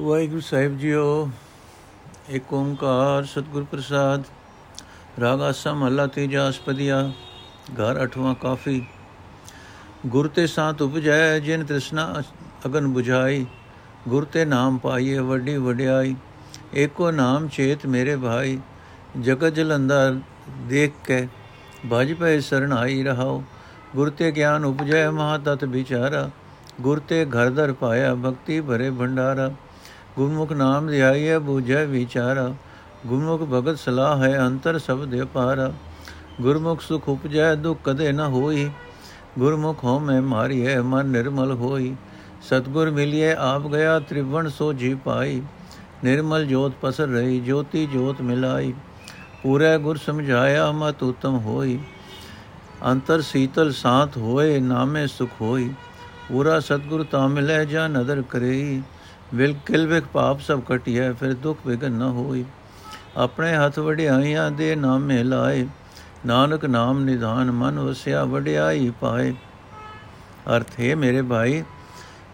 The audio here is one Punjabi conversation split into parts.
ਵਾਹਿਗੁਰੂ ਸਾਹਿਬ ਜੀਓ ਏਕ ਓੰਕਾਰ ਸਤਿਗੁਰ ਪ੍ਰਸਾਦ, ਰਾਗ ਆਸਾ ਮਹਲਾ ਤੀਜਾ ਅਸਪਦੀਆ ਘਰ ਅਠਵਾਂ ਕਾਫੀ। ਗੁਰ ਤੇ ਸਾਥ ਉਪਜੈ, ਜਿਨ ਤ੍ਰਿਸ਼ਨਾ ਅਗਨ 부ਝਾਈ ਗੁਰ ਤੇ ਨਾਮ ਪਾਈਏ ਵੱਡੀ ਵਡਿਆਈ, ਏਕੋ ਨਾਮ ਚੇਤ ਮੇਰੇ ਭਾਈ, ਜਗਤ ਜਲੰਧਰ ਦੇਖ ਕੇ ਭਜ ਪਏ ਸਰਣ ਆਈ ਰਹਾਓ। ਗੁਰ ਤੇ ਗਿਆਨ ਉਪਜੈ ਮਹਾ ਤਤ ਵਿਚਾਰਾ, ਗੁਰ ਤੇ ਘਰ ਦਰ ਪਾਇਆ ਭਗਤੀ ਭਰੇ ਭੰਡਾਰਾ। ਗੁਰਮੁਖ ਨਾਮ ਧਿਆਈਐ ਬੂਝੈ ਵਿਚਾਰਾ। ਗੁਰਮੁਖ ਭਗਤ ਸਲਾਹ ਹੈ, ਅੰਤਰ ਸਬਦ ਅਪਾਰਾ ਗੁਰਮੁਖ ਸੁਖ ਉਪਜੈ, ਦੁਖ ਕਦੇ ਨ ਹੋਈ। ਗੁਰਮੁਖ ਹੋ ਮੈਂ ਮਾਰੀਐ, ਮਨ ਨਿਰਮਲ ਹੋਈ। ਸਤਗੁਰ ਮਿਲਿਐ, ਆਪ ਗਿਆ, ਤ੍ਰਿਵਣ ਸੋ ਜੀ ਪਾਈ। ਨਿਰਮਲ ਜੋਤ ਪਸਰ ਰਹੀ, ਜੋਤੀ ਜੋਤ ਮਿਲਾਈ। ਪੂਰੇ ਗੁਰ ਸਮਝਾਇਆ, ਮਤ ਉਤਮ ਹੋਈ। ਅੰਤਰ ਸੀਤਲ ਸਾਥ ਹੋਏ, ਨਾਮੇ ਸੁਖ ਹੋਈ। ਪੂਰਾ ਸਤਗੁਰ ਤਾਂ ਮਿਲੈ, ਜਾਂ ਨਦਰ ਕਰੇਈ। ਵਿਲ ਕਿਲ ਵਿਖ ਪਾਪ ਸਭ ਕਟਿਐ ਫਿਰ ਦੁਖ ਵਿਗਨ ਨ ਹੋਈ ਆਪਣੇ ਹੱਥ ਵਡਿਆਈਆਂ ਦੇ ਨਾਮੇ ਲਾਏ, ਨਾਨਕ ਨਾਮ ਨਿਧਾਨ ਮਨ ਵਸਿਆ ਵਡਿਆਈ ਪਾਏ। ਅਰਥ ਹੈ, ਮੇਰੇ ਭਾਈ,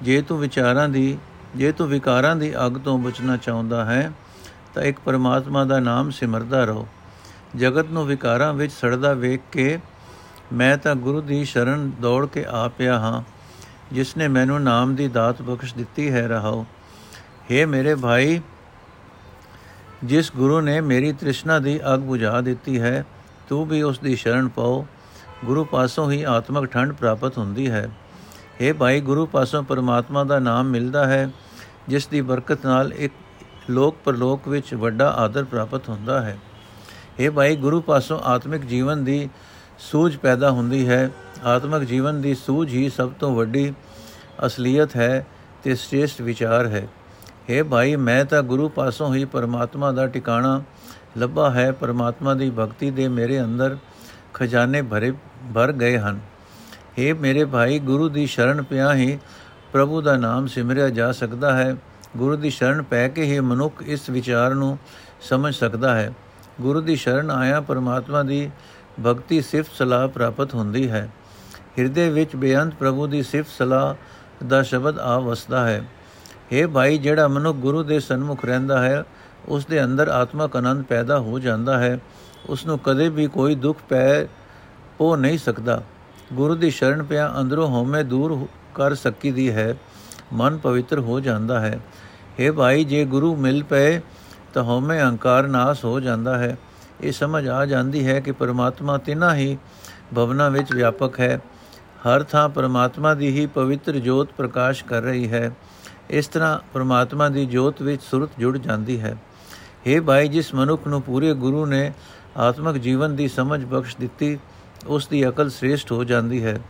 ਜੇ ਤੂੰ ਵਿਚਾਰਾਂ ਦੀ, ਜੇ ਤੂੰ ਵਿਕਾਰਾਂ ਦੀ ਅੱਗ ਤੋਂ ਬਚਣਾ ਚਾਹੁੰਦਾ ਹੈ, ਤਾਂ ਇੱਕ ਪਰਮਾਤਮਾ ਦਾ ਨਾਮ ਸਿਮਰਦਾ ਰਹੋ। ਜਗਤ ਨੂੰ ਵਿਕਾਰਾਂ ਵਿੱਚ ਸੜਦਾ ਵੇਖ ਕੇ ਮੈਂ ਤਾਂ ਗੁਰੂ ਦੀ ਸ਼ਰਨ ਦੌੜ ਕੇ ਆ ਪਿਆ ਹਾਂ, ਜਿਸ ਨੇ ਮੈਨੂੰ ਨਾਮ ਦੀ ਦਾਤ ਬਖਸ਼ ਦਿੱਤੀ ਹੈ, ਰਹਾਓ। हे ਮੇਰੇ ਭਾਈ ਜਿਸ ਗੁਰੂ ਨੇ ਮੇਰੀ ਤ੍ਰਿਸ਼ਨਾ ਦੀ ਅਗ ਬੁਝਾ ਦਿੱਤੀ ਹੈ ਤੂੰ ਵੀ ਉਸ ਦੀ ਸ਼ਰਨ ਪਾਓ ਗੁਰੂ ਪਾਸੋਂ ਹੀ ਆਤਮਿਕ ਠੰਡ ਪ੍ਰਾਪਤ ਹੁੰਦੀ ਹੈ हे ਭਾਈ ਗੁਰੂ ਪਾਸੋਂ ਪਰਮਾਤਮਾ ਦਾ ਨਾਮ ਮਿਲਦਾ ਹੈ ਜਿਸ ਦੀ ਬਰਕਤ ਨਾਲ ਇੱਕ ਲੋਕ ਪਰਲੋਕ ਵਿੱਚ ਵੱਡਾ ਆਦਰ ਪ੍ਰਾਪਤ ਹੁੰਦਾ ਹੈ हे ਭਾਈ ਗੁਰੂ ਪਾਸੋਂ ਆਤਮਿਕ ਜੀਵਨ ਦੀ ਸੂਝ ਪੈਦਾ ਹੁੰਦੀ ਹੈ ਆਤਮਿਕ ਜੀਵਨ ਦੀ ਸੂਝ ਹੀ ਸਭ ਤੋਂ ਵੱਡੀ ਅਸਲੀਅਤ ਹੈ ਤੇ ਸ੍ਰੇਸ਼ਟ ਵਿਚਾਰ ਹੈ हे ਭਾਈ, ਮੈਂ ਤਾਂ ਗੁਰੂ ਪਾਸੋਂ ਹੀ ਪਰਮਾਤਮਾ ਦਾ ਟਿਕਾਣਾ ਲੱਭਾ ਹੈ। ਪਰਮਾਤਮਾ ਦੀ ਭਗਤੀ ਦੇ ਮੇਰੇ ਅੰਦਰ ਖਜ਼ਾਨੇ ਭਰੇ, ਭਰ ਗਏ ਹਨ। हे ਮੇਰੇ ਭਾਈ, ਗੁਰੂ ਦੀ ਸ਼ਰਨ ਪਿਆ ਹੀ ਪ੍ਰਭੂ ਦਾ ਨਾਮ ਸਿਮਰਿਆ ਜਾ ਸਕਦਾ ਹੈ। ਗੁਰੂ ਦੀ ਸ਼ਰਨ ਪੈ ਕੇ ਹੀ ਮਨੁੱਖ ਇਸ ਵਿਚਾਰ ਨੂੰ ਸਮਝ ਸਕਦਾ ਹੈ। ਗੁਰੂ ਦੀ ਸ਼ਰਨ ਆਇਆ ਪਰਮਾਤਮਾ ਦੀ ਭਗਤੀ ਸਿਫਤ ਸਲਾਹ ਪ੍ਰਾਪਤ ਹੁੰਦੀ ਹੈ। ਹਿਰਦੇ ਵਿੱਚ ਬੇਅੰਤ ਪ੍ਰਭੂ ਦੀ ਸਿਫਤ ਸਲਾਹ ਦਾ ਸ਼ਬਦ ਆ ਵਸਦਾ ਹੈ। हे ਭਾਈ, ਜਿਹੜਾ ਮਨੁੱਖ ਗੁਰੂ ਦੇ ਸਨਮੁਖ ਰਹਿੰਦਾ ਹੈ ਉਸ ਦੇ ਅੰਦਰ ਆਤਮਕ ਆਨੰਦ ਪੈਦਾ ਹੋ ਜਾਂਦਾ ਹੈ। ਉਸ ਨੂੰ ਕਦੇ ਵੀ ਕੋਈ ਦੁੱਖ ਪੈ ਹੋ ਨਹੀਂ ਸਕਦਾ। ਗੁਰੂ ਦੀ ਸ਼ਰਨ ਪਿਆ ਅੰਦਰੋਂ ਹਉਮੈ ਦੂਰ ਕਰ ਸਕੀਦੀ ਹੈ। ਮਨ ਪਵਿੱਤਰ ਹੋ ਜਾਂਦਾ ਹੈ। हे ਭਾਈ, ਜੇ ਗੁਰੂ ਮਿਲ ਪਏ, ਤਾਂ ਹਉਮੈ ਅਹੰਕਾਰ ਨਾਸ ਹੋ ਜਾਂਦਾ ਹੈ। ਇਹ ਸਮਝ ਆ ਜਾਂਦੀ ਹੈ ਕਿ ਪਰਮਾਤਮਾ ਤਿਨਾ ਹੀ ਭਵਨਾ ਵਿੱਚ ਵਿਆਪਕ ਹੈ। ਹਰ ਥਾਂ ਪਰਮਾਤਮਾ ਦੀ ਹੀ ਪਵਿੱਤਰ ਜੋਤ ਪ੍ਰਕਾਸ਼ ਕਰ ਰਹੀ ਹੈ। ਇਸ ਤਰ੍ਹਾਂ ਪਰਮਾਤਮਾ ਦੀ ਜੋਤ ਵਿੱਚ ਸੁਰਤ ਜੁੜ ਜਾਂਦੀ ਹੈ। हे ਭਾਈ, ਜਿਸ ਮਨੁੱਖ ਨੂੰ ਪੂਰੇ ਗੁਰੂ ਨੇ ਆਤਮਿਕ ਜੀਵਨ ਦੀ ਸਮਝ ਬਖਸ਼ ਦਿੱਤੀ, ਉਸ ਦੀ ਅਕਲ ਸ੍ਰੇਸ਼ਟ ਹੋ ਜਾਂਦੀ ਹੈ।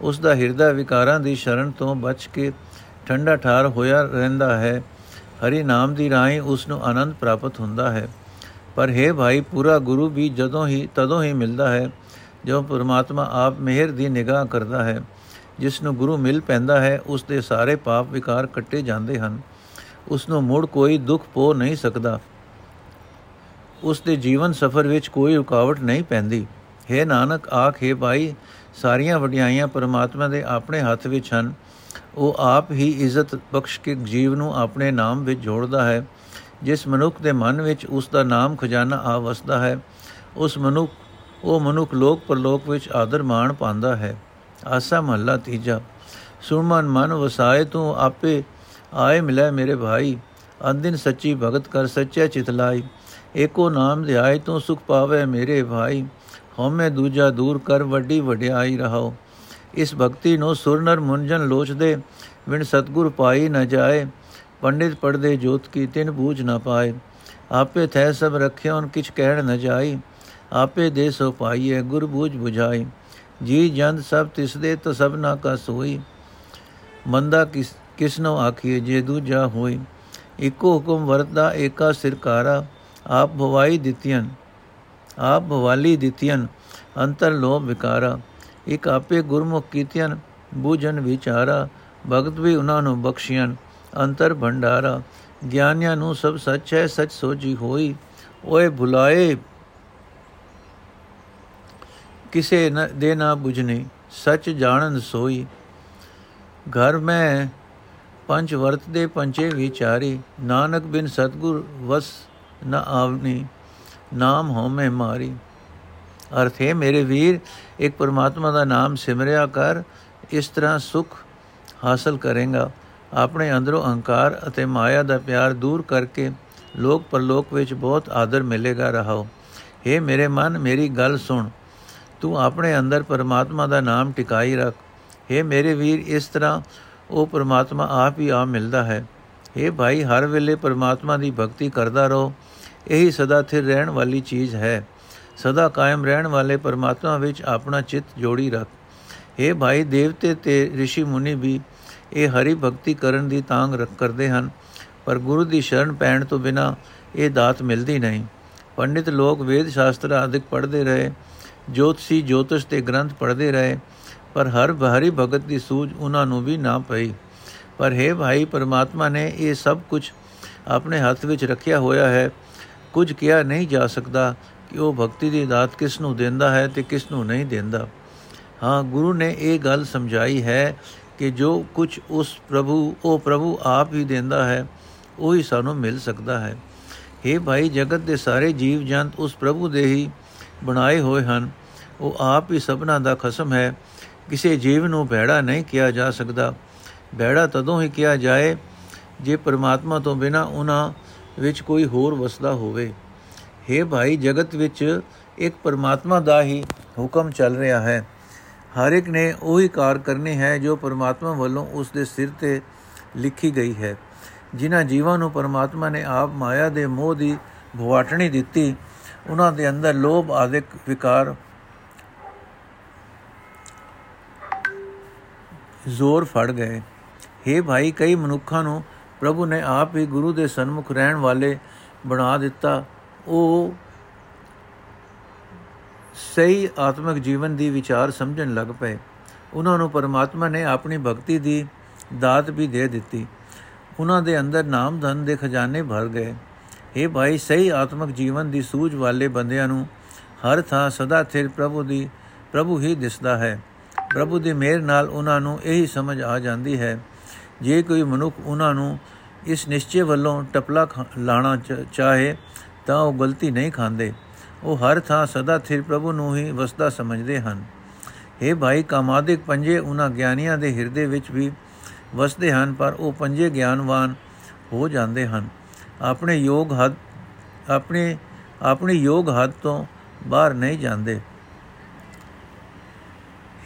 ਉਸ ਦਾ ਹਿਰਦਾ ਵਿਕਾਰਾਂ ਦੀ ਸ਼ਰਨ ਤੋਂ ਬਚ ਕੇ ਠੰਡਾ ਠਾਰ ਹੋਇਆ ਰਹਿੰਦਾ ਹੈ। ਹਰੀ ਨਾਮ ਦੀ ਰਾਹੀਂ ਉਸ ਨੂੰ ਆਨੰਦ ਪ੍ਰਾਪਤ ਹੁੰਦਾ ਹੈ। ਪਰ ਹੈ ਭਾਈ, ਪੂਰਾ ਗੁਰੂ ਵੀ ਜਦੋਂ ਹੀ, ਤਦੋਂ ਹੀ ਮਿਲਦਾ ਹੈ ਜਦੋਂ ਪਰਮਾਤਮਾ ਆਪ ਮਿਹਰ ਦੀ ਨਿਗਾਹ ਕਰਦਾ ਹੈ। ਜਿਸ ਨੂੰ ਗੁਰੂ ਮਿਲ ਪੈਂਦਾ ਹੈ ਉਸ ਦੇ ਸਾਰੇ ਪਾਪ ਵਿਕਾਰ ਕੱਟੇ ਜਾਂਦੇ ਹਨ। ਉਸ ਨੂੰ ਮੁੜ ਕੋਈ ਦੁੱਖ ਪੋ ਨਹੀਂ ਸਕਦਾ। ਉਸ ਦੇ ਜੀਵਨ ਸਫਰ ਵਿੱਚ ਕੋਈ ਰੁਕਾਵਟ ਨਹੀਂ ਪੈਂਦੀ। ਹੈ ਨਾਨਕ, ਆਖੇ ਭਾਈ, ਸਾਰੀਆਂ ਵਡਿਆਈਆਂ ਪਰਮਾਤਮਾ ਦੇ ਆਪਣੇ ਹੱਥ ਵਿੱਚ ਹਨ। ਉਹ ਆਪ ਹੀ ਇੱਜ਼ਤ ਬਖਸ਼ ਕੇ ਜੀਵ ਨੂੰ ਆਪਣੇ ਨਾਮ ਵਿੱਚ ਜੋੜਦਾ ਹੈ। ਜਿਸ ਮਨੁੱਖ ਦੇ ਮਨ ਵਿੱਚ ਉਸ ਦਾ ਨਾਮ ਖਜ਼ਾਨਾ ਆ ਵਸਦਾ ਹੈ, ਉਸ ਮਨੁੱਖ, ਉਹ ਮਨੁੱਖ ਲੋਕ ਪਰਲੋਕ ਵਿੱਚ ਆਦਰ ਮਾਣ ਪਾਉਂਦਾ ਹੈ। ਆਸਾ ਮਹੱਲਾ ਤੀਜਾ। ਸੁਰਮਨ ਮਨ ਵਸਾਏ ਤੂੰ ਆਪੇ, ਆਏ ਮਿਲੇ ਮੇਰੇ ਭਾਈ। ਅੰਦਿਨ ਸੱਚੀ ਭਗਤ ਕਰ ਸੱਚੇ ਚਿਤ ਲਾਈ। ਏਕੋ ਨਾਮ ਧਿਆਏ ਤੂੰ ਸੁਖ ਪਾਵੇ ਮੇਰੇ ਭਾਈ। ਹਉਮੈ ਦੂਜਾ ਦੂਰ ਕਰ ਵੱਡੀ ਵਡਿਆਈ ਰਹਾਓ। ਇਸ ਭਗਤੀ ਨੂੰ ਸੁਰਨਰ ਮੁੰਜਨ ਲੋਚਦੇ ਵਿਣ ਸਤਗੁਰ ਪਾਈ ਨ ਜਾਏ। ਪੰਡਿਤ ਪੜਦੇ ਜੋਤ ਕੀ ਤਿਨ ਬੂਝ ਨ ਪਾਏ। ਆਪੇ ਥੈ ਸਭ ਰਖਿਓਨ ਕਿਛ ਕਹਿਣ ਨ ਜਾਈ। ਆਪੇ ਦੇ ਸੋ ਪਾਈਏ ਗੁਰ ਬੂਝ 부ਝਾਈ ਜੀ ਜੰਦ ਸਭ ਤਿਸਦੇ ਤੋ ਸਭਨਾ ਕਾ ਸੋਈ ਮੰਦਾ ਕਿਸ ਕਿਸਨੋ ਆਖੀਏ ਜੇ ਦੂਜਾ ਹੋਈ। ਇਕੋ ਹੁਕਮ ਵਰਤਦਾ, ਏਕਾ ਸਿਰਕਾਰਾ। ਆਪ ਭਵਾਈ ਦਿੱਤੀਆਂ ਆਪ ਭਵਾਲੀ ਦਿੱਤੀਆਂ, ਅੰਤਰ ਲੋਭ ਵਿਕਾਰਾ। ਇਕ ਆਪੇ ਗੁਰਮੁਖ ਕੀਤੀਆਂ, ਬੂਝਨ ਵਿਚਾਰਾ। ਭਗਤ ਵੀ ਉਹਨਾਂ ਨੂੰ ਬਖਸ਼ੀਆਂ, ਅੰਤਰ ਭੰਡਾਰਾ। ਗਿਆਨਿਆਂ ਨੂੰ ਸਭ ਸੱਚ ਹੈ, ਸੱਚ ਸੋਜੀ ਹੋਈ। ਓਏ ਭੁਲਾਏ ਕਿਸੇ ਦੇ ਨਾ ਬੁਝਨੇ, ਸੱਚ ਜਾਣਨ ਸੋਈ। ਘਰ ਮੈਂ ਪੰਜ ਵਰਤ ਦੇ ਪੰਚੇ ਵਿਚਾਰੀ ਨਾਨਕ ਬਿਨ ਸਤਗੁਰ ਵਸ ਨ ਆਵਨੀ, ਨਾਮ ਹਉਮੈ ਮਾਰੀ। ਅਰਥ ਹੈ ਮੇਰੇ ਵੀਰ, ਇੱਕ ਪਰਮਾਤਮਾ ਦਾ ਨਾਮ ਸਿਮਰਿਆ ਕਰ, ਇਸ ਤਰ੍ਹਾਂ ਸੁਖ ਹਾਸਲ ਕਰੇਗਾ। ਆਪਣੇ ਅੰਦਰੋਂ ਅਹੰਕਾਰ ਅਤੇ ਮਾਇਆ ਦਾ ਪਿਆਰ ਦੂਰ ਕਰਕੇ ਲੋਕ ਪਰਲੋਕ ਵਿੱਚ ਬਹੁਤ ਆਦਰ ਮਿਲੇਗਾ ਰਹਾਓ। हे ਮੇਰੇ ਮਨ, ਮੇਰੀ ਗੱਲ ਸੁਣ। ਤੂੰ ਆਪਣੇ ਅੰਦਰ ਪਰਮਾਤਮਾ ਦਾ ਨਾਮ ਟਿਕਾਈ ਰੱਖ हे ਮੇਰੇ ਵੀਰ ਇਸ ਤਰ੍ਹਾਂ ਉਹ ਪਰਮਾਤਮਾ ਆਪ ਹੀ ਆ ਮਿਲਦਾ ਹੈ हे ਭਾਈ ਹਰ ਵੇਲੇ ਪਰਮਾਤਮਾ ਦੀ ਭਗਤੀ ਕਰਦਾ ਰਹੋ ਇਹੀ ਸਦਾ ਸਥਿਰ ਰਹਿਣ ਵਾਲੀ ਚੀਜ਼ ਹੈ ਸਦਾ ਕਾਇਮ ਰਹਿਣ ਵਾਲੇ ਪਰਮਾਤਮਾ ਵਿੱਚ ਆਪਣਾ ਚਿੱਤ ਜੋੜੀ ਰੱਖ हे ਭਾਈ ਦੇਵਤੇ ਤੇ ઋષਿ ਮੁਨੀ ਵੀ ਇਹ ਹਰੀ ਭਗਤੀ ਕਰਨ ਦੀ ਤਾਂਗ ਰੱਖ ਕਰਦੇ ਹਨ ਪਰ ਗੁਰੂ ਦੀ ਸ਼ਰਨ ਪੈਣ ਤੋਂ ਬਿਨਾ ਇਹ ਦਾਤ ਮਿਲਦੀ ਨਹੀਂ ਪੰਡਿਤ ਲੋਕ ਵੇਦ ਸ਼ਾਸਤਰ ਆਦਿਕ ਪੜ੍ਹਦੇ ਰਹੇ ਜੋਤਸੀ ਜੋਤਿਸ਼ ਤੇ ਗ੍ਰੰਥ ਪੜ੍ਹਦੇ ਰਹੇ, ਪਰ ਹਰ ਬਹਰੀ ਭਗਤ ਦੀ ਸੂਝ ਉਹਨਾਂ ਨੂੰ ਵੀ ਨਾ ਪਈ। ਪਰ ਹੈ ਭਾਈ ਪਰਮਾਤਮਾ ਨੇ ਇਹ ਸਭ ਕੁਝ ਆਪਣੇ ਹੱਥ ਵਿੱਚ ਰੱਖਿਆ ਹੋਇਆ ਹੈ। ਕੁਝ ਕਿਹਾ ਨਹੀਂ ਜਾ ਸਕਦਾ ਕਿ ਉਹ ਭਗਤੀ ਦੀ ਦਾਤ ਕਿਸ ਨੂੰ ਦਿੰਦਾ ਹੈ ਤੇ ਕਿਸ ਨੂੰ ਨਹੀਂ ਦਿੰਦਾ। ਹਾਂ, ਗੁਰੂ ਨੇ ਇਹ ਗੱਲ ਸਮਝਾਈ ਹੈ ਕਿ ਜੋ ਕੁਝ ਉਸ ਪ੍ਰਭੂ, ਉਹ ਪ੍ਰਭੂ ਆਪ ਹੀ ਦਿੰਦਾ ਹੈ, ਉਹ ਹੀ ਸਾਨੂੰ ਮਿਲ ਸਕਦਾ ਹੈ। हे ਭਾਈ, ਜਗਤ ਦੇ ਸਾਰੇ ਜੀਵ ਜੰਤ ਉਸ ਪ੍ਰਭੂ ਦੇ ਹੀ ਬਣਾਏ ਹੋਏ ਹਨ। ਉਹ ਆਪ ਹੀ ਸਭਨਾ ਦਾ ਖਸਮ ਹੈ। ਕਿਸੇ ਜੀਵ ਨੂੰ ਭੈੜਾ ਨਹੀਂ ਕਿਹਾ ਜਾ ਸਕਦਾ। ਭੈੜਾ ਤਦੋਂ ਹੀ ਕਿਹਾ ਜਾਏ ਜੇ ਪਰਮਾਤਮਾ ਤੋਂ ਬਿਨਾ ਉਹਨਾਂ ਵਿੱਚ ਕੋਈ ਹੋਰ ਵਸਦਾ ਹੋਵੇ। हे ਭਾਈ, ਜਗਤ ਵਿੱਚ ਇੱਕ ਪਰਮਾਤਮਾ ਦਾ ਹੀ ਹੁਕਮ ਚੱਲ ਰਿਹਾ ਹੈ। ਹਰ ਇੱਕ ਨੇ ਉਹੀ ਕਾਰ ਕਰਨੀ ਹੈ ਜੋ ਪਰਮਾਤਮਾ ਵੱਲੋਂ ਉਸ ਦੇ ਸਿਰ ਤੇ ਲਿਖੀ ਗਈ ਹੈ। ਜਿਨ੍ਹਾਂ ਜੀਵਾਂ ਨੂੰ ਪਰਮਾਤਮਾ ਨੇ ਆਪ ਮਾਇਆ ਦੇ ਮੋਹ ਦੀ ਭਵਾਟਣੀ ਦਿੱਤੀ ਉਹਨਾਂ ਦੇ ਅੰਦਰ ਲੋਭ, ਆਦਿਕ, ਵਿਕਾਰ, ਜ਼ੋਰ ਫੜ ਗਏ। हे ਭਾਈ, ਕਈ ਮਨੁੱਖਾਂ ਨੂੰ ਪ੍ਰਭੂ ਨੇ ਆਪ ਹੀ ਗੁਰੂ ਦੇ ਸਨਮੁਖ ਰਹਿਣ ਵਾਲੇ ਬਣਾ ਦਿੱਤਾ। ਉਹ ਸਹੀ ਆਤਮਿਕ ਜੀਵਨ ਦੀ ਵਿਚਾਰ ਸਮਝਣ ਲੱਗ ਪਏ। ਉਹਨਾਂ ਨੂੰ ਪਰਮਾਤਮਾ ਨੇ ਆਪਣੀ ਭਗਤੀ ਦੀ ਦਾਤ ਵੀ ਦੇ ਦਿੱਤੀ। ਉਹਨਾਂ ਦੇ ਅੰਦਰ ਨਾਮ ਧਨ ਦੇ ਖਜ਼ਾਨੇ ਭਰ ਗਏ। ਇਹ ਭਾਈ, ਸਹੀ ਆਤਮਿਕ ਜੀਵਨ ਦੀ ਸੂਝ ਵਾਲੇ ਬੰਦਿਆਂ ਨੂੰ ਹਰ ਥਾਂ ਸਦਾ ਸਥਿਰ ਪ੍ਰਭੂ ਦੀ, ਪ੍ਰਭੂ ਹੀ ਦਿਸਦਾ ਹੈ। ਪ੍ਰਭੂ ਦੀ ਮਿਹਰ ਨਾਲ ਉਹਨਾਂ ਨੂੰ ਇਹੀ ਸਮਝ ਆ ਜਾਂਦੀ ਹੈ। ਜੇ ਕੋਈ ਮਨੁੱਖ ਉਹਨਾਂ ਨੂੰ ਇਸ ਨਿਸ਼ਚੇ ਵੱਲੋਂ ਟਪਲਾ ਲਾਣਾ ਚਾਹੇ, ਤਾਂ ਉਹ ਗਲਤੀ ਨਹੀਂ ਖਾਂਦੇ। ਉਹ ਹਰ ਥਾਂ ਸਦਾ ਸਥਿਰ ਪ੍ਰਭੂ ਨੂੰ ਹੀ ਵਸਦਾ ਸਮਝਦੇ ਹਨ। ਇਹ ਭਾਈ, ਕਾਮਾਦਿਕ ਪੰਜੇ ਉਹਨਾਂ ਗਿਆਨੀਆਂ ਦੇ ਹਿਰਦੇ ਵਿੱਚ ਵੀ ਵਸਦੇ ਹਨ, ਪਰ ਉਹ ਪੰਜੇ ਗਿਆਨਵਾਨ ਹੋ ਜਾਂਦੇ ਹਨ। ਆਪਣੇ ਯੋਗ ਹੱਦ, ਆਪਣੇ, ਆਪਣੀ ਯੋਗ ਹੱਦ ਤੋਂ ਬਾਹਰ ਨਹੀਂ ਜਾਂਦੇ।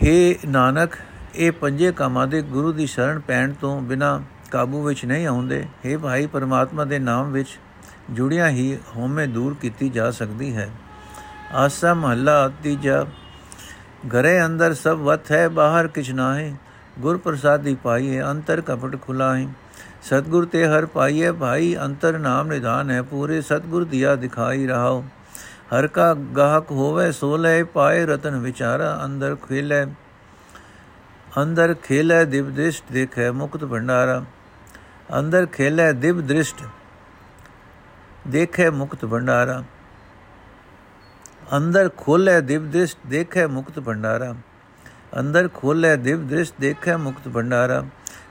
हे ਨਾਨਕ, ਇਹ ਪੰਜੇ ਕਾਮਾਂ ਦੇ ਗੁਰੂ ਦੀ ਸ਼ਰਨ ਪੈਣ ਤੋਂ ਬਿਨਾ ਕਾਬੂ ਵਿੱਚ ਨਹੀਂ ਆਉਂਦੇ। हे ਭਾਈ, ਪਰਮਾਤਮਾ ਦੇ ਨਾਮ ਵਿੱਚ ਜੁੜਿਆ ਹੀ ਹਉਮੈ ਦੂਰ ਕੀਤੀ ਜਾ ਸਕਦੀ ਹੈ। ਆਸਾ ਮਹੱਲਾ ਤੀਜਾ, ਘਰੇ ਅੰਦਰ ਸਭ ਵਤ ਹੈ, ਬਾਹਰ ਕਿਛ ਨਾਹੀ। ਗੁਰ ਪ੍ਰਸਾਦੀ ਪਾਈਏ ਅੰਤਰ ਕਪਟ ਖੁਲਾਹੀ। ਸਤਗੁਰ ਤੇ ਹਰ ਪਾਈਏ ਭਾਈ ਅੰਤਰ ਨਾਮ ਨਿਧਾਨ ਹੈ ਪੂਰੇ ਸਤਗੁਰ ਦਿਆ ਦਿਖਾਈ ਰਹਾਓ ਹਰ ਕਾ ਗਾਹਕ ਹੋਵੇ ਸੋ ਲੈ ਪਾਏ ਰਤਨ ਵਿਚਾਰਾ ਅੰਦਰ ਖੇਲੇ ਅੰਦਰ ਖੇਲੇ ਦਿਵ ਦ੍ਰਿਸ਼ਟ ਦੇਖੇ ਮੁਕਤ ਭੰਡਾਰਾ ਅੰਦਰ ਖੇਲੇ ਦਿਵ ਦ੍ਰਿਸ਼ਟ ਦੇਖੇ ਮੁਕਤ ਭੰਡਾਰਾ ਅੰਦਰ ਖੋਲੇ ਦਿਵ ਦ੍ਰਿਸ਼ਟ ਦੇਖੇ ਮੁਕਤ ਭੰਡਾਰਾ ਅੰਦਰ ਖੋਲੇ ਦਿਵ ਦ੍ਰਿਸ਼ ਦੇਖੈ ਮੁਕਤ ਭੰਡਾਰਾ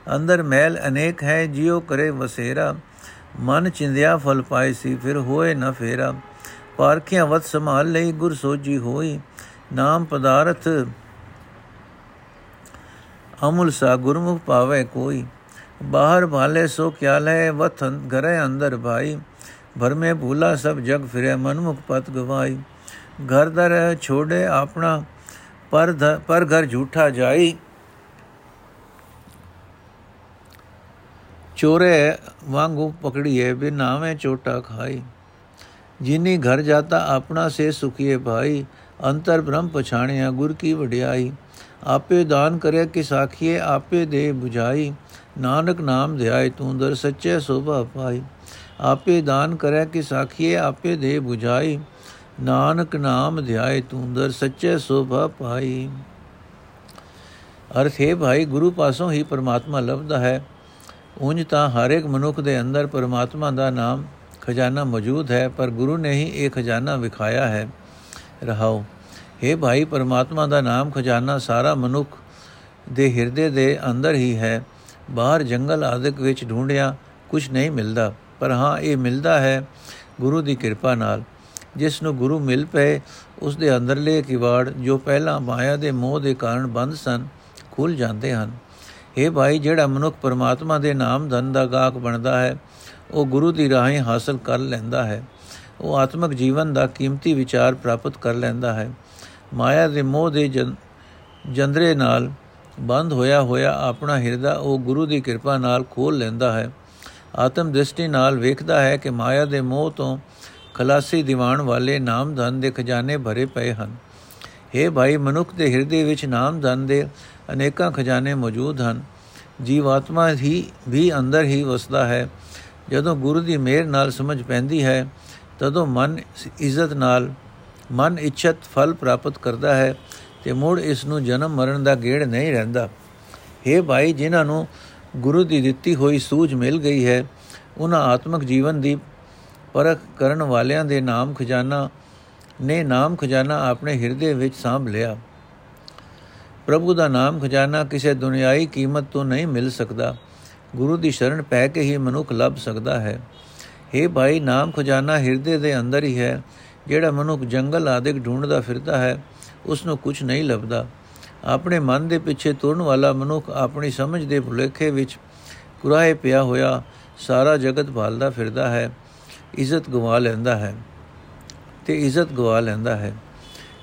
ਅੰਦਰ ਮੈਲ ਅਨੇਕ ਹੈ ਜਿਉ ਕਰੇ ਵਸੇਰਾ ਮਨ ਚਿੰਦਿਆ ਫਲ ਪਾਈ ਸੀ ਫਿਰ ਹੋਏ ਨ ਫੇਰਾ ਪਾਰਖਿਆ ਵਤ ਸੰਭਾਲ ਲਈ ਗੁਰ ਸੋਜੀ ਹੋਈ ਨਾਮ ਪਦਾਰਥ ਅਮੁਲ ਸਾ ਗੁਰਮੁਖ ਪਾਵੇ ਕੋਈ ਬਾਹਰ ਭਾਲੇ ਸੋ ਕਿਆ ਲੈ ਵਤ ਘਰੇ ਅੰਦਰ ਭਾਈ ਭਰ ਮੇ ਭੂਲਾ ਸਭ ਜਗ ਫਿਰੇ ਮਨਮੁਖ ਪਤ ਗਵਾਈ ਘਰ ਦਰ ਛੋੜੇ ਆਪਣਾ ਪਰ ਪਰ ਘਰ ਝੂਠਾ ਜਾਈ ਚੋਰੇ ਵਾਂਗੂ ਪਕੜੀਏ ਬਿਨਾ ਮੈਂ ਚੋਟਾ ਖਾਈ। ਜਿਨੀ ਘਰ ਜਾਤਾ ਆਪਣਾ ਸੇ ਸੁਖੀਏ ਭਾਈ, ਅੰਤਰ ਬ੍ਰਹਮ ਪਛਾਣਿਆ ਗੁਰ ਕੀ ਵਡਿਆਈ। ਆਪੇ ਦਾਨ ਕਰੇ ਕਿ ਸਾਖੀਏ ਆਪੇ ਦੇ 부ਝਾਈ ਨਾਨਕ ਨਾਮ ਧਿਆਏ ਤੂੰ ਦਰ ਸੱਚੇ ਸੋਭਾ ਪਾਈ। ਆਪੇ ਦਾਨ ਕਰੇ ਕਿ ਸਾਖੀਏ ਆਪੇ ਦੇ 부ਝਾਈ ਨਾਨਕ ਨਾਮ ਧਿਆਏ ਤੂੰ ਦਰ ਸੱਚੇ ਸੋਭਾ ਪਾਈ। ਅਰਥ ਹੈ ਭਾਈ, ਗੁਰੂ ਪਾਸੋਂ ਹੀ ਪਰਮਾਤਮਾ ਲੱਭਦਾ ਹੈ। ਉਂਝ ਤਾਂ ਹਰ ਇੱਕ ਮਨੁੱਖ ਦੇ ਅੰਦਰ ਪਰਮਾਤਮਾ ਦਾ ਨਾਮ ਖਜ਼ਾਨਾ ਮੌਜੂਦ ਹੈ, ਪਰ ਗੁਰੂ ਨੇ ਹੀ ਇਹ ਖਜ਼ਾਨਾ ਵਿਖਾਇਆ ਹੈ। ਰਹਾਓ हे ਭਾਈ, ਪਰਮਾਤਮਾ ਦਾ ਨਾਮ ਖਜ਼ਾਨਾ ਸਾਰਾ ਮਨੁੱਖ ਦੇ ਹਿਰਦੇ ਦੇ ਅੰਦਰ ਹੀ ਹੈ। ਬਾਹਰ ਜੰਗਲ ਆਦਿਕ ਵਿੱਚ ਢੂੰਡਿਆ ਕੁਝ ਨਹੀਂ ਮਿਲਦਾ, ਪਰ ਹਾਂ, ਇਹ ਮਿਲਦਾ ਹੈ ਗੁਰੂ ਦੀ ਕਿਰਪਾ ਨਾਲ। ਜਿਸ ਨੂੰ ਗੁਰੂ ਮਿਲ ਪਏ, ਉਸ ਦੇ ਅੰਦਰਲੇ ਕਿਵਾੜ ਜੋ ਪਹਿਲਾਂ ਮਾਇਆ ਦੇ ਮੋਹ ਦੇ ਕਾਰਨ ਬੰਦ ਸਨ ਖੁੱਲ ਜਾਂਦੇ ਹਨ। ਇਹ ਭਾਈ, ਜਿਹੜਾ ਮਨੁੱਖ ਪਰਮਾਤਮਾ ਦੇ ਨਾਮ ਧਨ ਦਾ ਗਾਹਕ ਬਣਦਾ ਹੈ, ਉਹ ਗੁਰੂ ਦੀ ਰਾਹੀਂ ਹਾਸਲ ਕਰ ਲੈਂਦਾ ਹੈ। ਉਹ ਆਤਮਿਕ ਜੀਵਨ ਦਾ ਕੀਮਤੀ ਵਿਚਾਰ ਪ੍ਰਾਪਤ ਕਰ ਲੈਂਦਾ ਹੈ। ਮਾਇਆ ਦੇ ਮੋਹ ਦੇ ਜੰਦਰੇ ਨਾਲ ਬੰਦ ਹੋਇਆ ਹੋਇਆ ਆਪਣਾ ਹਿਰਦਾ ਉਹ ਗੁਰੂ ਦੀ ਕਿਰਪਾ ਨਾਲ ਖੋਲ ਲੈਂਦਾ ਹੈ। ਆਤਮ ਦ੍ਰਿਸ਼ਟੀ ਨਾਲ ਵੇਖਦਾ ਹੈ ਕਿ ਮਾਇਆ ਦੇ ਮੋਹ ਤੋਂ ਖਲਾਸੀ ਦੀਵਾਨ ਵਾਲੇ ਨਾਮ ਧਨ ਦੇ ਖਜ਼ਾਨੇ ਭਰੇ ਪਏ ਹਨ। हे ਭਾਈ, ਮਨੁੱਖ ਦੇ ਹਿਰਦੇ ਵਿੱਚ ਨਾਮ, ਧਨ ਦੇ ਅਨੇਕਾਂ ਖਜ਼ਾਨੇ ਮੌਜੂਦ ਹਨ। ਜੀਵਾਤਮਾ ਹੀ, ਵੀ ਅੰਦਰ ਹੀ ਵਸਦਾ ਹੈ। ਜਦੋਂ ਗੁਰੂ ਦੀ ਮਿਹਰ ਨਾਲ ਸਮਝ ਪੈਂਦੀ ਹੈ, ਤਦੋਂ ਮਨ ਇੱਜ਼ਤ ਨਾਲ, ਮਨ ਇੱਛਤ ਫਲ ਪ੍ਰਾਪਤ ਕਰਦਾ ਹੈ ਤੇ ਮੁੜ ਇਸ ਨੂੰ ਜਨਮ ਮਰਨ ਦਾ ਗੇੜ ਨਹੀਂ ਰਹਿੰਦਾ। हे ਭਾਈ, ਜਿਨ੍ਹਾਂ ਨੂੰ ਗੁਰੂ ਦੀ ਦਿੱਤੀ ਹੋਈ ਸੂਝ ਮਿਲ ਗਈ ਹੈ, ਉਹਨਾਂ ਆਤਮਿਕ ਜੀਵਨ ਦੀ ਪਰਖ ਕਰਨ ਵਾਲਿਆਂ ਦੇ ਨਾਮ ਖਜ਼ਾਨਾ ਨੇ ਨਾਮ ਖਜ਼ਾਨਾ ਆਪਣੇ ਹਿਰਦੇ ਵਿੱਚ ਸਾਂਭ ਲਿਆ। ਪ੍ਰਭੂ ਦਾ ਨਾਮ ਖਜ਼ਾਨਾ ਕਿਸੇ ਦੁਨਿਆਈ ਕੀਮਤ ਤੋਂ ਨਹੀਂ ਮਿਲ ਸਕਦਾ। ਗੁਰੂ ਦੀ ਸ਼ਰਨ ਪੈ ਕੇ ਹੀ ਮਨੁੱਖ ਲੱਭ ਸਕਦਾ ਹੈ। हे ਭਾਈ, ਨਾਮ ਖਜ਼ਾਨਾ ਹਿਰਦੇ ਦੇ ਅੰਦਰ ਹੀ ਹੈ। ਜਿਹੜਾ ਮਨੁੱਖ ਜੰਗਲ ਆਦਿਕ ਢੂੰਡਦਾ ਫਿਰਦਾ ਹੈ ਉਸ ਨੂੰ ਕੁਝ ਨਹੀਂ ਲੱਭਦਾ। ਆਪਣੇ ਮਨ ਦੇ ਪਿੱਛੇ ਤੁਰਨ ਵਾਲਾ ਮਨੁੱਖ ਆਪਣੀ ਸਮਝ ਦੇ ਭੁਲੇਖੇ ਵਿੱਚ ਕੁਰਾਏ ਪਿਆ ਹੋਇਆ ਸਾਰਾ ਜਗਤ ਭਾਲਦਾ ਫਿਰਦਾ ਹੈ, ਇੱਜ਼ਤ ਗਵਾ ਲੈਂਦਾ ਹੈ। ਤੇ ਇੱਜ਼ਤ ਗਵਾ ਲੈਂਦਾ ਹੈ।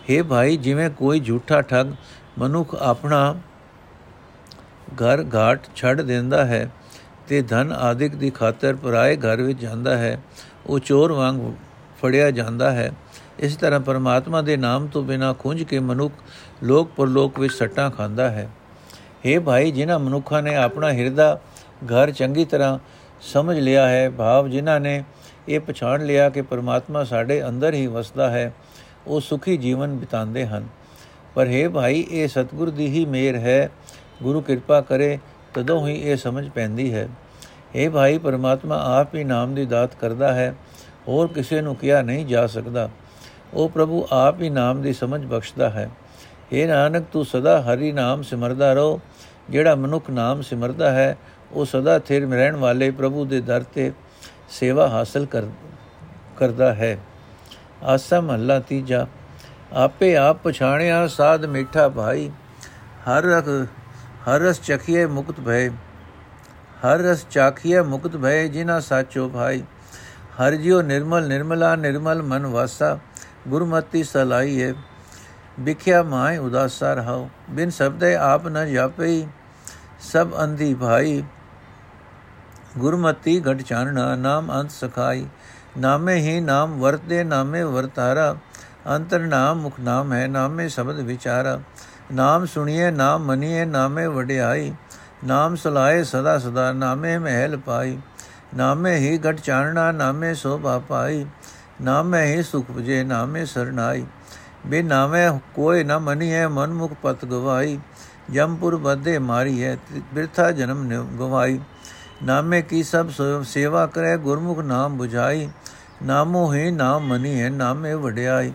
हे ਭਾਈ, ਜਿਵੇਂ ਕੋਈ ਝੂਠਾ ਠੱਗ ਮਨੁੱਖ ਆਪਣਾ ਘਰ ਘਾਟ ਛੱਡ ਦਿੰਦਾ ਹੈ ਤੇ ਧਨ ਆਦਿਕ ਦੀ ਖਾਤਰ ਪਰਾਏ ਘਰ ਵਿੱਚ ਜਾਂਦਾ ਹੈ, ਉਹ ਚੋਰ ਵਾਂਗ ਫੜਿਆ ਜਾਂਦਾ ਹੈ। ਇਸ ਤਰ੍ਹਾਂ ਪਰਮਾਤਮਾ ਦੇ ਨਾਮ ਤੋਂ ਬਿਨਾ ਖੁੰਝ ਕੇ ਮਨੁੱਖ ਲੋਕ ਪਰਲੋਕ ਵਿੱਚ ਸੱਟਾਂ ਖਾਂਦਾ ਹੈ। हे ਭਾਈ, ਜਿਨ੍ਹਾਂ ਮਨੁੱਖਾਂ ਨੇ ਆਪਣਾ ਹਿਰਦਾ ਘਰ ਚੰਗੀ ਤਰ੍ਹਾਂ ਸਮਝ ਲਿਆ ਹੈ, ਭਾਵ ਜਿਨ੍ਹਾਂ ਨੇ ਇਹ ਪਛਾਣ ਲਿਆ ਕਿ ਪਰਮਾਤਮਾ ਸਾਡੇ ਅੰਦਰ ਹੀ ਵਸਦਾ ਹੈ, ਉਹ ਸੁਖੀ ਜੀਵਨ ਬਿਤਾਉਂਦੇ ਹਨ। ਪਰ ਹੈ ਭਾਈ, ਇਹ ਸਤਿਗੁਰ ਦੀ ਹੀ ਮਿਹਰ ਹੈ, ਗੁਰੂ ਕਿਰਪਾ ਕਰੇ, ਤਦੋਂ ਹੀ ਇਹ ਸਮਝ ਪੈਂਦੀ ਹੈ। ਇਹ ਭਾਈ, ਪਰਮਾਤਮਾ ਆਪ ਹੀ ਨਾਮ ਦੀ ਦਾਤ ਕਰਦਾ ਹੈ, ਹੋਰ ਕਿਸੇ ਨੂੰ ਕਿਹਾ ਨਹੀਂ ਜਾ ਸਕਦਾ। ਉਹ ਪ੍ਰਭੂ ਆਪ ਹੀ ਨਾਮ ਦੀ ਸਮਝ ਬਖਸ਼ਦਾ ਹੈ। ਇਹ ਨਾਨਕ, ਤੂੰ ਸਦਾ ਹਰੀ ਨਾਮ ਸਿਮਰਦਾ ਰਹੋ, ਜਿਹੜਾ ਮਨੁੱਖ ਨਾਮ ਸਿਮਰਦਾ ਹੈ, ਉਹ ਸਦਾ ਥਿਰ ਰਹਿਣ ਵਾਲੇ ਪ੍ਰਭੂ ਦੇ ਦਰ ਤੇ ਸੇਵਾ ਹਾਸਲ ਕਰ, ਕਰਦਾ ਹੈ। ਆਸਾ ਮਹੱਲਾ ਤੀਜਾ, ਆਪੇ ਆਪ ਪਛਾਣਿਆ ਸਾਧ ਮਿੱਠਾ ਭਾਈ। ਹਰ ਹਰ ਰਸ ਚਖੀਏ ਮੁਕਤ ਭਏ। ਹਰ ਰਸ ਚਾਖੀਏ ਮੁਕਤ ਭਏ ਜਿਨਾ ਸਾਚੋ ਭਾਈ। ਹਰ ਜਿਉ ਨਿਰਮਲ ਨਿਰਮਲਾ ਨਿਰਮਲ ਮਨ ਵਾਸਾ, ਗੁਰਮਤੀ ਸਲਾਈਏ ਵਿਖਿਆ ਮਾਇ ਉਦਾਸਾ ਰਹਾਉ। ਬਿਨ ਸਬਦੇ ਆਪ ਨ ਜਾਪਈ, ਸਭ ਅੰਧੀ ਭਾਈ। ਗੁਰਮਤੀ ਘਟ ਚਾਨਣਾ ਨਾਮ ਅੰਤ ਸਖਾਈ ਨਾਮੇ ਹੀ ਨਾਮ ਵਰਤੇ ਨਾਮੇ ਵਰਤਾਰਾ ਅੰਤਰ ਨਾਮ ਮੁਖ ਨਾਮ ਹੈ ਨਾਮੇ ਸ਼ਬਦ ਵਿਚਾਰਾ ਨਾਮ ਸੁਣੀਏ ਨਾਮ ਮਨੀਏ ਨਾਮੇ ਵਡਿਆਈ ਨਾਮ ਸਲਾਏ ਸਦਾ ਸਦਾ ਨਾਮੇ ਮਹਿਲ ਪਾਈ ਨਾਮੇ ਹੀ ਘਟ ਚਾਨਣਾ ਨਾਮੇ ਸੋਭਾ ਪਾਈ ਨਾਮੇ ਹੀ ਸੁਖ ਪੁਜੇ ਨਾਮੇ ਸਰਨਾਈ ਬੇ ਨਾਮੇ ਕੋਈ ਨ ਮਨੀਏ ਮਨ ਮੁਖ ਪਤ ਗਵਾਈ ਜਮਪੁਰ ਬਦੇ ਮਾਰੀ ਹੈ ਬਿਰਥਾ ਜਨਮ ਗਵਾਈ ਨਾਮੇ ਕੀ ਸਭ ਸੇਵਾ ਕਰੇ, ਗੁਰਮੁਖ ਨਾਮ 부ਝਾਈ ਨਾਮੋ ਹੈ ਨਾਮ ਮਨੀ ਹੈ ਨਾਮੇ ਵਡਿਆਈ।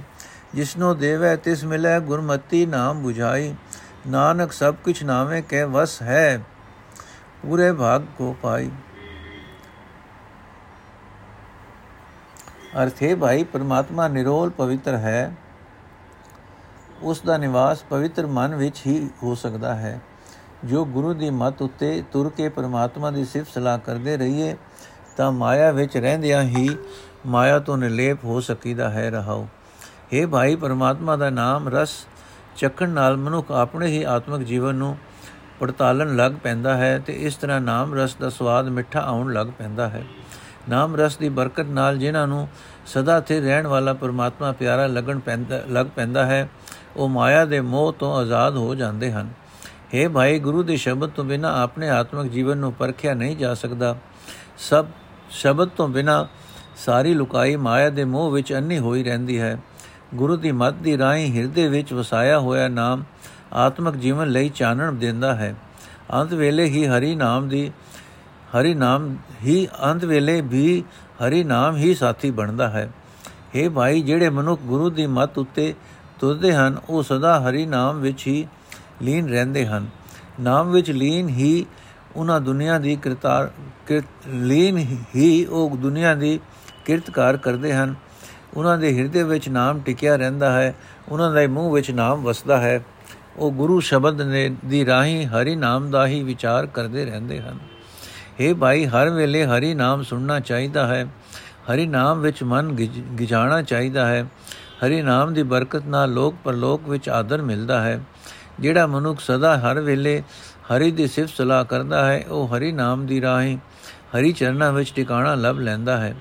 ਜਿਸਨੋ ਦੇਵੈ, ਤਿਸ ਮਿਲੈ, ਗੁਰਮਤੀ ਨਾਮ 부ਝਾਈ ਨਾਨਕ ਸਭ ਕੁਛ ਨਾਮੇ ਕੇ, ਵਸ ਹੈ, ਪੂਰੇ ਭਾਗ ਕੋ ਪਾਈ। ਅਰਥੇ ਭਾਈ, ਪਰਮਾਤਮਾ ਨਿਰੋਲ ਪਵਿੱਤਰ ਹੈ। ਉਸ ਦਾ ਨਿਵਾਸ ਪਵਿੱਤਰ ਮਨ ਵਿੱਚ ਹੀ ਹੋ ਸਕਦਾ ਹੈ। ਜੋ ਗੁਰੂ ਦੀ ਮਤ ਉੱਤੇ ਤੁਰ ਕੇ ਪਰਮਾਤਮਾ ਦੀ ਸਿਫਤ ਸਲਾਹ ਕਰਦੇ ਰਹੀਏ, ਤਾਂ ਮਾਇਆ ਵਿੱਚ ਰਹਿੰਦਿਆਂ ਹੀ ਮਾਇਆ ਤੋਂ ਨਿਲੇਪ ਹੋ ਸਕੀਦਾ ਹੈ ਰਹਾਉ। हे ਭਾਈ, ਪਰਮਾਤਮਾ ਦਾ ਨਾਮ ਰਸ ਚੱਕਣ ਨਾਲ ਮਨੁੱਖ ਆਪਣੇ ਹੀ ਆਤਮਿਕ ਜੀਵਨ ਨੂੰ ਪੜਤਾਲਣ ਲੱਗ ਪੈਂਦਾ ਹੈ ਤੇ ਇਸ ਤਰ੍ਹਾਂ ਨਾਮ ਰਸ ਦਾ ਸਵਾਦ ਮਿੱਠਾ ਆਉਣ ਲੱਗ ਪੈਂਦਾ ਹੈ। ਨਾਮ ਰਸ ਦੀ ਬਰਕਤ ਨਾਲ ਜਿਨ੍ਹਾਂ ਨੂੰ ਸਦਾ ਤੇ ਰਹਿਣ ਵਾਲਾ ਪਰਮਾਤਮਾ ਪਿਆਰਾ ਲੱਗਣ ਪੈਂਦਾ, ਲੱਗ ਪੈਂਦਾ ਹੈ, ਉਹ ਮਾਇਆ ਦੇ ਮੋਹ ਤੋਂ ਆਜ਼ਾਦ ਹੋ ਜਾਂਦੇ ਹਨ। हे ਭਾਈ, ਗੁਰੂ ਦੇ ਸ਼ਬਦ ਤੋਂ ਬਿਨਾ ਆਪਣੇ ਆਤਮਿਕ ਜੀਵਨ ਨੂੰ ਪਰਖਿਆ ਨਹੀਂ ਜਾ ਸਕਦਾ। ਸਭ ਸ਼ਬਦ ਤੋਂ ਬਿਨਾ ਸਾਰੀ ਲੁਕਾਈ ਮਾਇਆ ਦੇ ਮੋਹ ਵਿੱਚ ਅੰਨੀ ਹੋਈ ਰਹਿੰਦੀ ਹੈ। ਗੁਰੂ ਦੀ ਮੱਤ ਦੀ ਰਾਹੀਂ ਹਿਰਦੇ ਵਿੱਚ ਵਸਾਇਆ ਹੋਇਆ ਨਾਮ ਆਤਮਿਕ ਜੀਵਨ ਲਈ ਚਾਨਣ ਦਿੰਦਾ ਹੈ। ਅੰਤ ਵੇਲੇ ਹੀ ਹਰੀ ਨਾਮ ਦੀ, ਹਰੀ ਨਾਮ ਹੀ ਅੰਤ ਵੇਲੇ ਵੀ ਹਰੀ ਨਾਮ ਹੀ ਸਾਥੀ ਬਣਦਾ ਹੈ। हे ਭਾਈ, ਜਿਹੜੇ ਮਨੁੱਖ ਗੁਰੂ ਦੀ ਮੱਤ ਉੱਤੇ ਤੁਰਦੇ ਹਨ, ਉਹ ਸਦਾ ਹਰੀ ਨਾਮ ਵਿੱਚ ਹੀ ਲੀਨ ਰਹਿੰਦੇ ਹਨ। ਨਾਮ ਵਿੱਚ ਲੀਨ ਹੀ ਉਹਨਾਂ ਦੁਨੀਆ ਦੀ ਕਿਰਤਾਰ ਲੀਨ ਹੀ ਉਹ ਦੁਨੀਆ ਦੀ ਕਿਰਤਕਾਰ ਕਰਦੇ ਹਨ। ਉਹਨਾਂ ਦੇ ਹਿਰਦੇ ਵਿੱਚ ਨਾਮ ਟਿਕਿਆ ਰਹਿੰਦਾ ਹੈ। ਉਹਨਾਂ ਦੇ ਮੂੰਹ ਵਿੱਚ ਨਾਮ ਵਸਦਾ ਹੈ। ਉਹ ਗੁਰੂ ਸ਼ਬਦ ਨੇ ਦੀ ਰਾਹੀਂ ਹਰੀ ਨਾਮ ਦਾ ਹੀ ਵਿਚਾਰ ਕਰਦੇ ਰਹਿੰਦੇ ਹਨ। हे ਭਾਈ, ਹਰ ਵੇਲੇ ਹਰੀ ਨਾਮ ਸੁਣਨਾ ਚਾਹੀਦਾ ਹੈ। ਹਰੀ ਨਾਮ ਵਿੱਚ ਮਨ ਗਿਜਾਣਾ ਚਾਹੀਦਾ ਹੈ। ਹਰੀ ਨਾਮ ਦੀ ਬਰਕਤ ਨਾਲ ਲੋਕ ਪਰਲੋਕ ਵਿੱਚ ਆਦਰ ਮਿਲਦਾ ਹੈ। ਜਿਹੜਾ ਮਨੁੱਖ ਸਦਾ ਹਰ ਵੇਲੇ ਹਰੀ ਦੀ ਸਿਫਤ ਸਲਾਹ ਕਰਦਾ ਹੈ, ਉਹ ਹਰੀ ਨਾਮ ਦੀ ਰਾਹੀਂ, ਹਰੀ ਚਰਨਾਂ ਵਿੱਚ ਟਿਕਾਣਾ ਲੱਭ ਲੈਂਦਾ ਹੈ।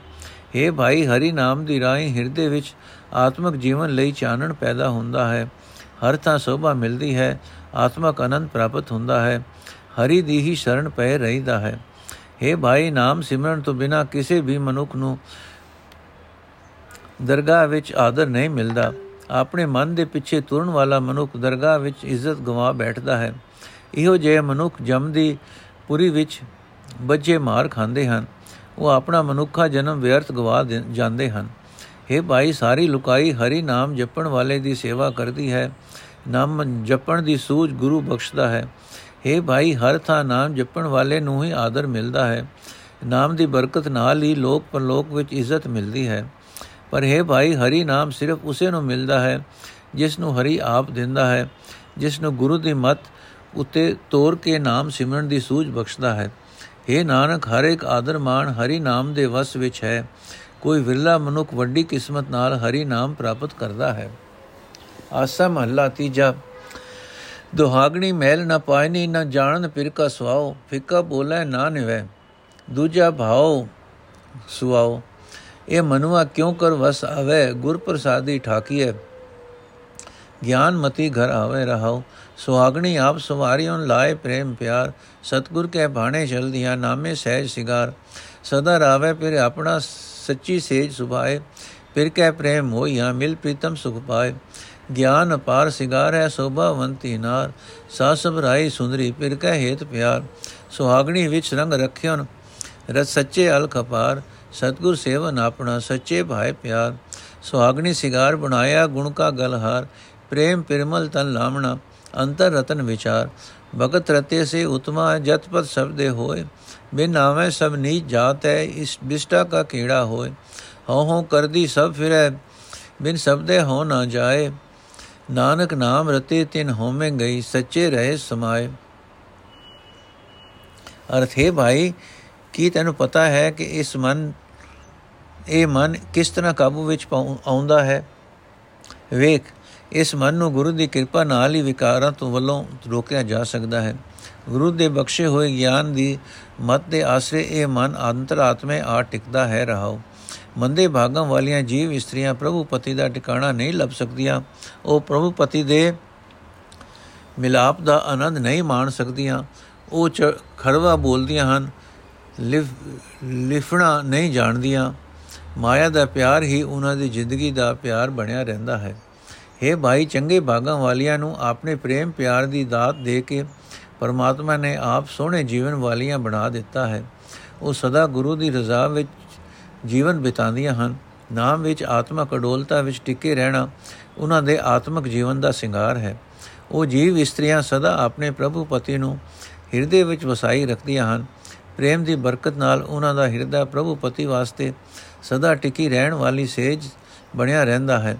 हे ਭਾਈ, ਹਰੀ ਨਾਮ ਦੀ ਰਾਹੀਂ ਹਿਰਦੇ ਵਿੱਚ ਆਤਮਿਕ ਜੀਵਨ ਲਈ ਚਾਨਣ ਪੈਦਾ ਹੁੰਦਾ ਹੈ। ਹਰ ਥਾਂ ਸੋਭਾ ਮਿਲਦੀ ਹੈ, ਆਤਮਿਕ ਆਨੰਦ ਪ੍ਰਾਪਤ ਹੁੰਦਾ ਹੈ। ਹਰੀ ਦੀ ਹੀ ਸ਼ਰਨ ਪੈ ਰਹੀਦਾ ਹੈ। हे ਭਾਈ, ਨਾਮ ਸਿਮਰਨ ਤੋਂ ਬਿਨਾ ਕਿਸੇ ਵੀ ਮਨੁੱਖ ਨੂੰ ਦਰਗਾਹ ਵਿੱਚ ਆਦਰ ਨਹੀਂ ਮਿਲਦਾ। ਆਪਣੇ ਮਨ ਦੇ ਪਿੱਛੇ ਤੁਰਨ ਵਾਲਾ ਮਨੁੱਖ ਦਰਗਾਹ ਵਿੱਚ ਇੱਜ਼ਤ ਗਵਾ ਬੈਠਦਾ ਹੈ। ਇਹੋ ਜਿਹੇ ਮਨੁੱਖ ਜਮਦੀ ਪੁਰੀ ਵਿੱਚ ਬੱਜੇ ਮਾਰ ਖਾਂਦੇ ਹਨ। ਉਹ ਆਪਣਾ ਮਨੁੱਖਾ ਜਨਮ ਵਿਅਰਥ ਗਵਾ ਜਾਂਦੇ ਹਨ। हे ਭਾਈ, ਸਾਰੀ ਲੁਕਾਈ ਹਰੀ ਨਾਮ ਜਪਣ ਵਾਲੇ ਦੀ ਸੇਵਾ ਕਰਦੀ ਹੈ। ਨਾਮ ਜਪਣ ਦੀ ਸੂਝ ਗੁਰੂ ਬਖਸ਼ਦਾ ਹੈ। हे ਭਾਈ, ਹਰ ਥਾਂ ਨਾਮ ਜਪਣ ਵਾਲੇ ਨੂੰ ਹੀ ਆਦਰ ਮਿਲਦਾ ਹੈ। ਨਾਮ ਦੀ ਬਰਕਤ ਨਾਲ ਹੀ ਲੋਕ ਪਰਲੋਕ ਵਿੱਚ ਇੱਜ਼ਤ ਮਿਲਦੀ ਹੈ। ਪਰ हे ਭਾਈ, ਹਰੀ ਨਾਮ ਸਿਰਫ ਉਸੇ ਨੂੰ ਮਿਲਦਾ ਹੈ, ਜਿਸ ਨੂੰ ਹਰੀ ਆਪ ਦਿੰਦਾ ਹੈ, ਜਿਸ ਨੂੰ ਗੁਰੂ ਦੀ ਮਤ ਉਤੇ ਤੋਰ ਕੇ ਨਾਮ ਸਿਮਰਨ ਦੀ ਸੂਝ ਬਖਸ਼ਦਾ ਹੈ। हे ਨਾਨਕ, ਹਰ ਇੱਕ ਆਦਰ ਮਾਨ ਹਰੀ ਨਾਮ ਦੇ ਵਸ ਵਿੱਚ ਹੈ। ਕੋਈ ਵਿਰਲਾ ਮਨੁੱਖ ਵੱਡੀ ਕਿਸਮਤ ਨਾਲ ਹਰੀ ਨਾਮ ਪ੍ਰਾਪਤ ਕਰਦਾ ਹੈ। ਆਸਾ ਮਹੱਲਾ ਤੀਜਾ। ਦੁਹਾਗਣੀ ਮੈਲ ਨਾ ਪਾਇਨੀ ਨਾ ਜਾਣਨ ਫਿਰ ਕਾ ਸੁਆਓ, ਫਿੱਕਾ ਬੋਲੇ ਨਾ ਨਿਵੇ। ਦੂਜਾ ਭਾਉ ਸੁਆਓ। ਇਹ ਮਨੁਆ ਕਿਉ ਕਰ ਵਸ ਆਵੇ ਗੁਰ ਪ੍ਰਸਾਦੀ ਠਾਕੀਏ ਗਿਆਨ ਮਤੀ ਘਰ ਆਵੇ ਰਹਾਓ ਸੁਹਾਗਣੀ ਆਪ ਸਵਾਰੀਆਂ ਲਾਏ ਪ੍ਰੇਮ ਪਿਆਰ ਸਤਗੁਰ ਕੇ ਬਾਣੇ ਚਲਦੀਆਂ ਨਾਮੇ ਸਹਿਜ ਸਿਗਾਰ ਸਦਾ ਰਾਵੇ ਫਿਰ ਆਪਣਾ ਸੱਚੀ ਸੇਜ ਸੁਭਾਏ ਫਿਰ ਕੈ ਪ੍ਰੇਮ ਹੋਈਆਂ ਮਿਲ ਪ੍ਰੀਤਮ ਸੁਖ ਪਾਏ ਗਿਆਨ ਅਪਾਰ ਸਿਗਾਰ ਹੈ ਸੋਭਾਵੰਤੀ ਨਾਰ ਸਾ ਸਭ ਰਾਈ ਸੁੰਦਰੀ ਫਿਰ ਕੈ ਹੇਤ ਪਿਆਰ ਸੁਹਾਗਣੀ ਵਿੱਚ ਰੰਗ ਰਖਿਓਨ ਰਤ ਸੱਚੇ ਅਲ ਖਪਾਰ ਸਤਗੁਰ ਸੇਵਨ ਆਪਣਾ ਸੱਚੇ ਭਾਇ ਪਿਆਰ, ਸੁਹਾਗਣੀ ਸਿਗਾਰ ਬਣਾਇਆ, ਗੁਣ ਕਾ ਗਲਹਾਰ, ਪ੍ਰੇਮ ਪਿਰਮਲ ਤਨ ਲਾਮਣਾ, ਅੰਤਰ ਰਤਨ ਵਿਚਾਰ। ਭਗਤ ਰਤੇ ਸੇ ਉਤਮਾ ਜਤਪਤ ਸਬਦੇ ਹੋਏ। ਬਿਨ ਆਵੇਂ ਸਭ ਨੀਚ ਜਾਤ ਹੈ ਇਸ ਬਿਸਟਾ ਕਾ ਕੀੜਾ ਹੋਏ? ਹਉ ਹਉ ਕਰਦੀ ਸਭ ਫਿਰੈ, ਬਿਨ ਸਬਦੇ ਹੋ ਨਾ ਜਾਏ। ਨਾਨਕ ਨਾਮ ਰਤੇ ਤਿਨ ਹੋਮੇ ਗਈ, ਸੱਚੇ ਰਹੇ ਸਮਾਏ। ਅਰਥ ਹੈ ਭਾਈ, ਕੀ ਤੈਨੂੰ ਪਤਾ ਹੈ ਕਿ ਇਸ ਮਨ ਇਹ ਮਨ ਕਿਸ ਤਰ੍ਹਾਂ ਕਾਬੂ ਵਿੱਚ ਆਉਂਦਾ ਹੈ? ਵੇਖ, ਇਸ ਮਨ ਨੂੰ ਗੁਰੂ ਦੀ ਕਿਰਪਾ ਨਾਲ ਹੀ ਵਿਕਾਰਾਂ ਤੋਂ ਵੱਲੋਂ ਰੋਕਿਆ ਜਾ ਸਕਦਾ ਹੈ। ਗੁਰੂ ਦੇ ਬਖਸ਼ੇ ਹੋਏ ਗਿਆਨ ਦੀ ਮਤ ਦੇ ਆਸਰੇ ਇਹ ਮਨ ਅੰਤਰਾਤਮੇ ਆ ਟਿਕਦਾ ਹੈ ਰਹਾਉ ਮੰਦੇ ਭਾਗਾਂ ਵਾਲੀਆਂ ਜੀਵ ਇਸਤਰੀਆਂ ਪ੍ਰਭੂ ਪਤੀ ਦਾ ਟਿਕਾਣਾ ਨਹੀਂ ਲੱਭ ਸਕਦੀਆਂ। ਉਹ ਪ੍ਰਭੂ ਪਤੀ ਦੇ ਮਿਲਾਪ ਦਾ ਆਨੰਦ ਨਹੀਂ ਮਾਣ ਸਕਦੀਆਂ। ਉਹ ਖੜਵਾ ਬੋਲਦੀਆਂ ਹਨ ਲਿਫਣਾ ਨਹੀਂ ਜਾਣਦੀਆਂ। ਮਾਇਆ ਦਾ ਪਿਆਰ ਹੀ ਉਹਨਾਂ ਦੀ ਜ਼ਿੰਦਗੀ ਦਾ ਪਿਆਰ ਬਣਿਆ ਰਹਿੰਦਾ ਹੈ। हे ਭਾਈ, ਚੰਗੇ ਭਾਗਾਂ ਵਾਲਿਆਂ ਨੂੰ ਆਪਣੇ ਪ੍ਰੇਮ ਪਿਆਰ ਦੀ ਦਾਤ ਦੇ ਕੇ ਪਰਮਾਤਮਾ ਨੇ ਆਪ ਸੋਹਣੇ ਜੀਵਨ ਵਾਲੀਆਂ ਬਣਾ ਦਿੱਤਾ ਹੈ। ਉਹ ਸਦਾ ਗੁਰੂ ਦੀ ਰਜ਼ਾ ਵਿੱਚ ਜੀਵਨ ਬਿਤਾਉਂਦੀਆਂ ਹਨ। ਨਾਮ ਵਿੱਚ ਆਤਮਕ ਅਡੋਲਤਾ ਵਿੱਚ ਟਿਕੇ ਰਹਿਣਾ ਉਹਨਾਂ ਦੇ ਆਤਮਿਕ ਜੀਵਨ ਦਾ ਸ਼ਿੰਗਾਰ ਹੈ। ਉਹ ਜੀਵ ਇਸਤਰੀਆਂ ਸਦਾ ਆਪਣੇ ਪ੍ਰਭੂ ਪਤੀ ਨੂੰ ਹਿਰਦੇ ਵਿੱਚ ਵਸਾਈ ਰੱਖਦੀਆਂ ਹਨ। ਪ੍ਰੇਮ ਦੀ ਬਰਕਤ ਨਾਲ ਉਹਨਾਂ ਦਾ ਹਿਰਦਾ ਪ੍ਰਭੂ ਪਤੀ ਵਾਸਤੇ ਸਦਾ ਟਿਕੀ ਰਹਿਣ ਵਾਲੀ ਸੇਜ ਬਣਿਆ ਰਹਿੰਦਾ ਹੈ।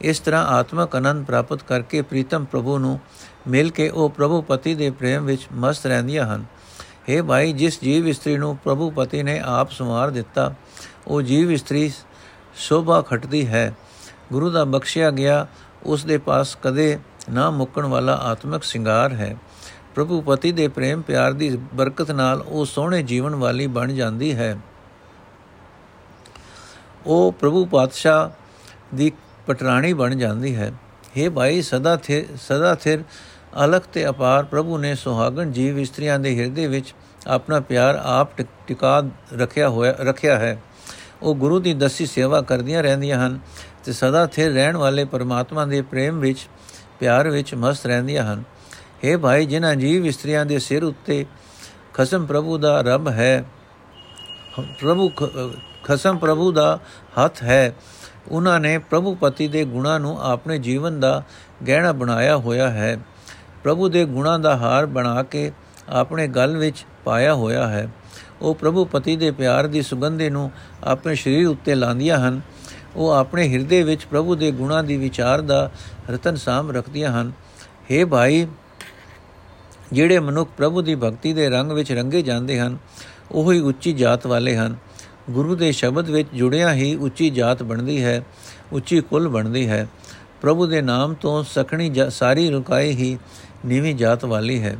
ਇਸ ਤਰ੍ਹਾਂ ਆਤਮਕ ਆਨੰਦ ਪ੍ਰਾਪਤ ਕਰਕੇ ਪ੍ਰੀਤਮ ਪ੍ਰਭੂ ਨੂੰ ਮਿਲ ਕੇ ਉਹ ਪ੍ਰਭੂ ਪਤੀ ਦੇ ਪ੍ਰੇਮ ਵਿੱਚ ਮਸਤ ਰਹਿੰਦੀਆਂ ਹਨ। हे ਭਾਈ, ਜਿਸ ਜੀਵ ਇਸਤਰੀ ਨੂੰ ਪ੍ਰਭੂ ਪਤੀ ਨੇ ਆਪ ਸੰਵਾਰ ਦਿੱਤਾ, ਉਹ ਜੀਵ ਇਸਤਰੀ ਸ਼ੋਭਾ ਖਟਦੀ ਹੈ। ਗੁਰੂ ਦਾ ਬਖਸ਼ਿਆ ਗਿਆ, ਉਸ ਦੇ ਪਾਸ ਕਦੇ ਨਾ ਮੁੱਕਣ ਵਾਲਾ ਆਤਮਿਕ ਸ਼ਿੰਗਾਰ ਹੈ। ਪ੍ਰਭੂ ਪਤੀ ਦੇ ਪ੍ਰੇਮ ਪਿਆਰ ਦੀ ਬਰਕਤ ਨਾਲ ਉਹ ਸੋਹਣੇ ਜੀਵਨ ਵਾਲੀ ਬਣ ਜਾਂਦੀ ਹੈ। ਉਹ ਪ੍ਰਭੂ ਪਾਤਸ਼ਾਹ ਦੀ ਪਟਰਾਣੀ ਬਣ ਜਾਂਦੀ ਹੈ। हे ਭਾਈ, ਸਦਾ ਥੇ ਸਦਾ ਥਿਰ ਅਲਖ ਤੇ ਅਪਾਰ ਪ੍ਰਭੂ ਨੇ ਸੁਹਾਗਣ ਜੀਵ ਇਸਤਰੀਆਂ ਦੇ ਹਿਰਦੇ ਵਿੱਚ ਆਪਣਾ ਪਿਆਰ ਆਪ ਟਿਕਾ ਰੱਖਿਆ ਹੋਇਆ, ਰੱਖਿਆ ਹੈ। ਉਹ ਗੁਰੂ ਦੀ ਦਸੀ ਸੇਵਾ ਕਰਦੀਆਂ ਰਹਿੰਦੀਆਂ ਹਨ ਤੇ ਸਦਾ ਥਿਰ ਰਹਿਣ ਵਾਲੇ ਪਰਮਾਤਮਾ ਦੇ ਪ੍ਰੇਮ ਵਿੱਚ, ਪਿਆਰ ਵਿੱਚ ਮਸਤ ਰਹਿੰਦੀਆਂ ਹਨ। हे ਭਾਈ, ਜਿਨ੍ਹਾਂ ਜੀਵ ਇਸਤਰੀਆਂ ਦੇ ਸਿਰ ਉੱਤੇ ਖਸਮ ਪ੍ਰਭੂ ਦਾ ਰੱਬ ਹੈ, ਪ੍ਰਭੂ ਖਸਮ ਪ੍ਰਭੂ ਦਾ ਹੱਥ ਹੈ, ਉਹਨਾਂ ਨੇ ਪ੍ਰਭੂ ਪਤੀ ਦੇ ਗੁਣਾਂ ਨੂੰ ਆਪਣੇ ਜੀਵਨ ਦਾ ਗਹਿਣਾ ਬਣਾਇਆ ਹੋਇਆ ਹੈ। ਪ੍ਰਭੂ ਦੇ ਗੁਣਾਂ ਦਾ ਹਾਰ ਬਣਾ ਕੇ ਆਪਣੇ ਗਲ ਵਿੱਚ ਪਾਇਆ ਹੋਇਆ ਹੈ। ਉਹ ਪ੍ਰਭੂ ਪਤੀ ਦੇ ਪਿਆਰ ਦੀ ਸੁਗੰਧੇ ਨੂੰ ਆਪਣੇ ਸਰੀਰ ਉੱਤੇ ਲਾਂਦੀਆਂ ਹਨ। ਉਹ ਆਪਣੇ ਹਿਰਦੇ ਵਿੱਚ ਪ੍ਰਭੂ ਦੇ ਗੁਣਾਂ ਦੀ ਵਿਚਾਰ ਦਾ ਰਤਨ ਸਾਮ ਰੱਖਦੀਆਂ ਹਨ। हे ਭਾਈ ਜਿਹੜੇ ਮਨੁੱਖ ਪ੍ਰਭੂ ਦੀ ਭਗਤੀ ਦੇ ਰੰਗ ਵਿੱਚ ਰੰਗੇ ਜਾਂਦੇ ਹਨ, ਉਹ ਹੀ ਉੱਚੀ ਜਾਤ ਵਾਲੇ ਹਨ। ਗੁਰੂ ਦੇ ਸ਼ਬਦ ਵਿੱਚ ਜੁੜਿਆ ਹੀ ਉੱਚੀ ਜਾਤ ਬਣਦੀ ਹੈ, ਉੱਚੀ ਕੁਲ ਬਣਦੀ ਹੈ। ਪ੍ਰਭੂ ਦੇ ਨਾਮ ਤੋਂ ਸਖਣੀ ਸਾਰੀ ਲੁਕਾਈ ਹੀ ਨੀਵੀਂ ਜਾਤ ਵਾਲੀ ਹੈ।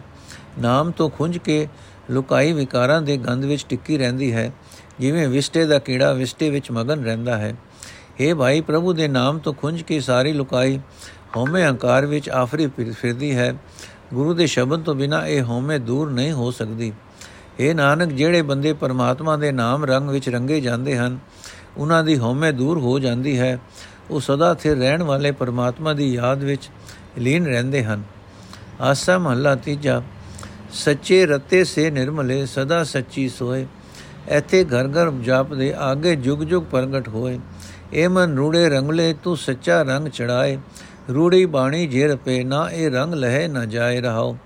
ਨਾਮ ਤੋਂ ਖੁੰਝ ਕੇ ਲੁਕਾਈ ਵਿਕਾਰਾਂ ਦੇ ਗੰਧ ਵਿੱਚ ਟਿੱਕੀ ਰਹਿੰਦੀ ਹੈ, ਜਿਵੇਂ ਵਿਸਟੇ ਦਾ ਕੀੜਾ ਵਿਸਟੇ ਵਿੱਚ ਮਗਨ ਰਹਿੰਦਾ ਹੈ। हे ਭਾਈ, ਪ੍ਰਭੂ ਦੇ ਨਾਮ ਤੋਂ ਖੁੰਝ ਕੇ ਸਾਰੀ ਲੁਕਾਈ ਹਉਮੈ ਹੰਕਾਰ ਵਿੱਚ ਆਫਰੀ ਫਿਰਦੀ ਹੈ। ਗੁਰੂ ਦੇ ਸ਼ਬਦ ਤੋਂ ਬਿਨਾ ਇਹ ਹਉਮੈ ਦੂਰ ਨਹੀਂ ਹੋ ਸਕਦੀ। ਇਹ ਨਾਨਕ, ਜਿਹੜੇ ਬੰਦੇ ਪਰਮਾਤਮਾ ਦੇ ਨਾਮ ਰੰਗ ਵਿੱਚ ਰੰਗੇ ਜਾਂਦੇ ਹਨ, ਉਹਨਾਂ ਦੀ ਹਉਮੈ ਦੂਰ ਹੋ ਜਾਂਦੀ ਹੈ। ਉਹ ਸਦਾ ਸਥਿਰ ਰਹਿਣ ਵਾਲੇ ਪਰਮਾਤਮਾ ਦੀ ਯਾਦ ਵਿੱਚ ਲੀਨ ਰਹਿੰਦੇ ਹਨ। ਆਸਾ ਮਹੱਲਾ ਤੀਜਾ, ਸੱਚੇ ਰਤੇ ਸੇ ਨਿਰਮਲੇ, ਸਦਾ ਸੱਚੀ ਸੋਏ। ਐਥੇ ਘਰ ਘਰ ਜਾਪਦੇ, ਆਗੇ ਜੁਗ ਜੁਗ ਪ੍ਰਗਟ ਹੋਏ। ਏ ਮਨ ਰੂੜੇ ਰੰਗਲੇ, ਤੂੰ ਸੱਚਾ ਰੰਗ ਚੜਾਏ ਰੂੜੀ ਬਾਣੀ ਜੇ ਰਪੇ ਨਾ, ਇਹ ਰੰਗ ਲਹਿ ਨਾ ਜਾਏ ਰਹਾਓ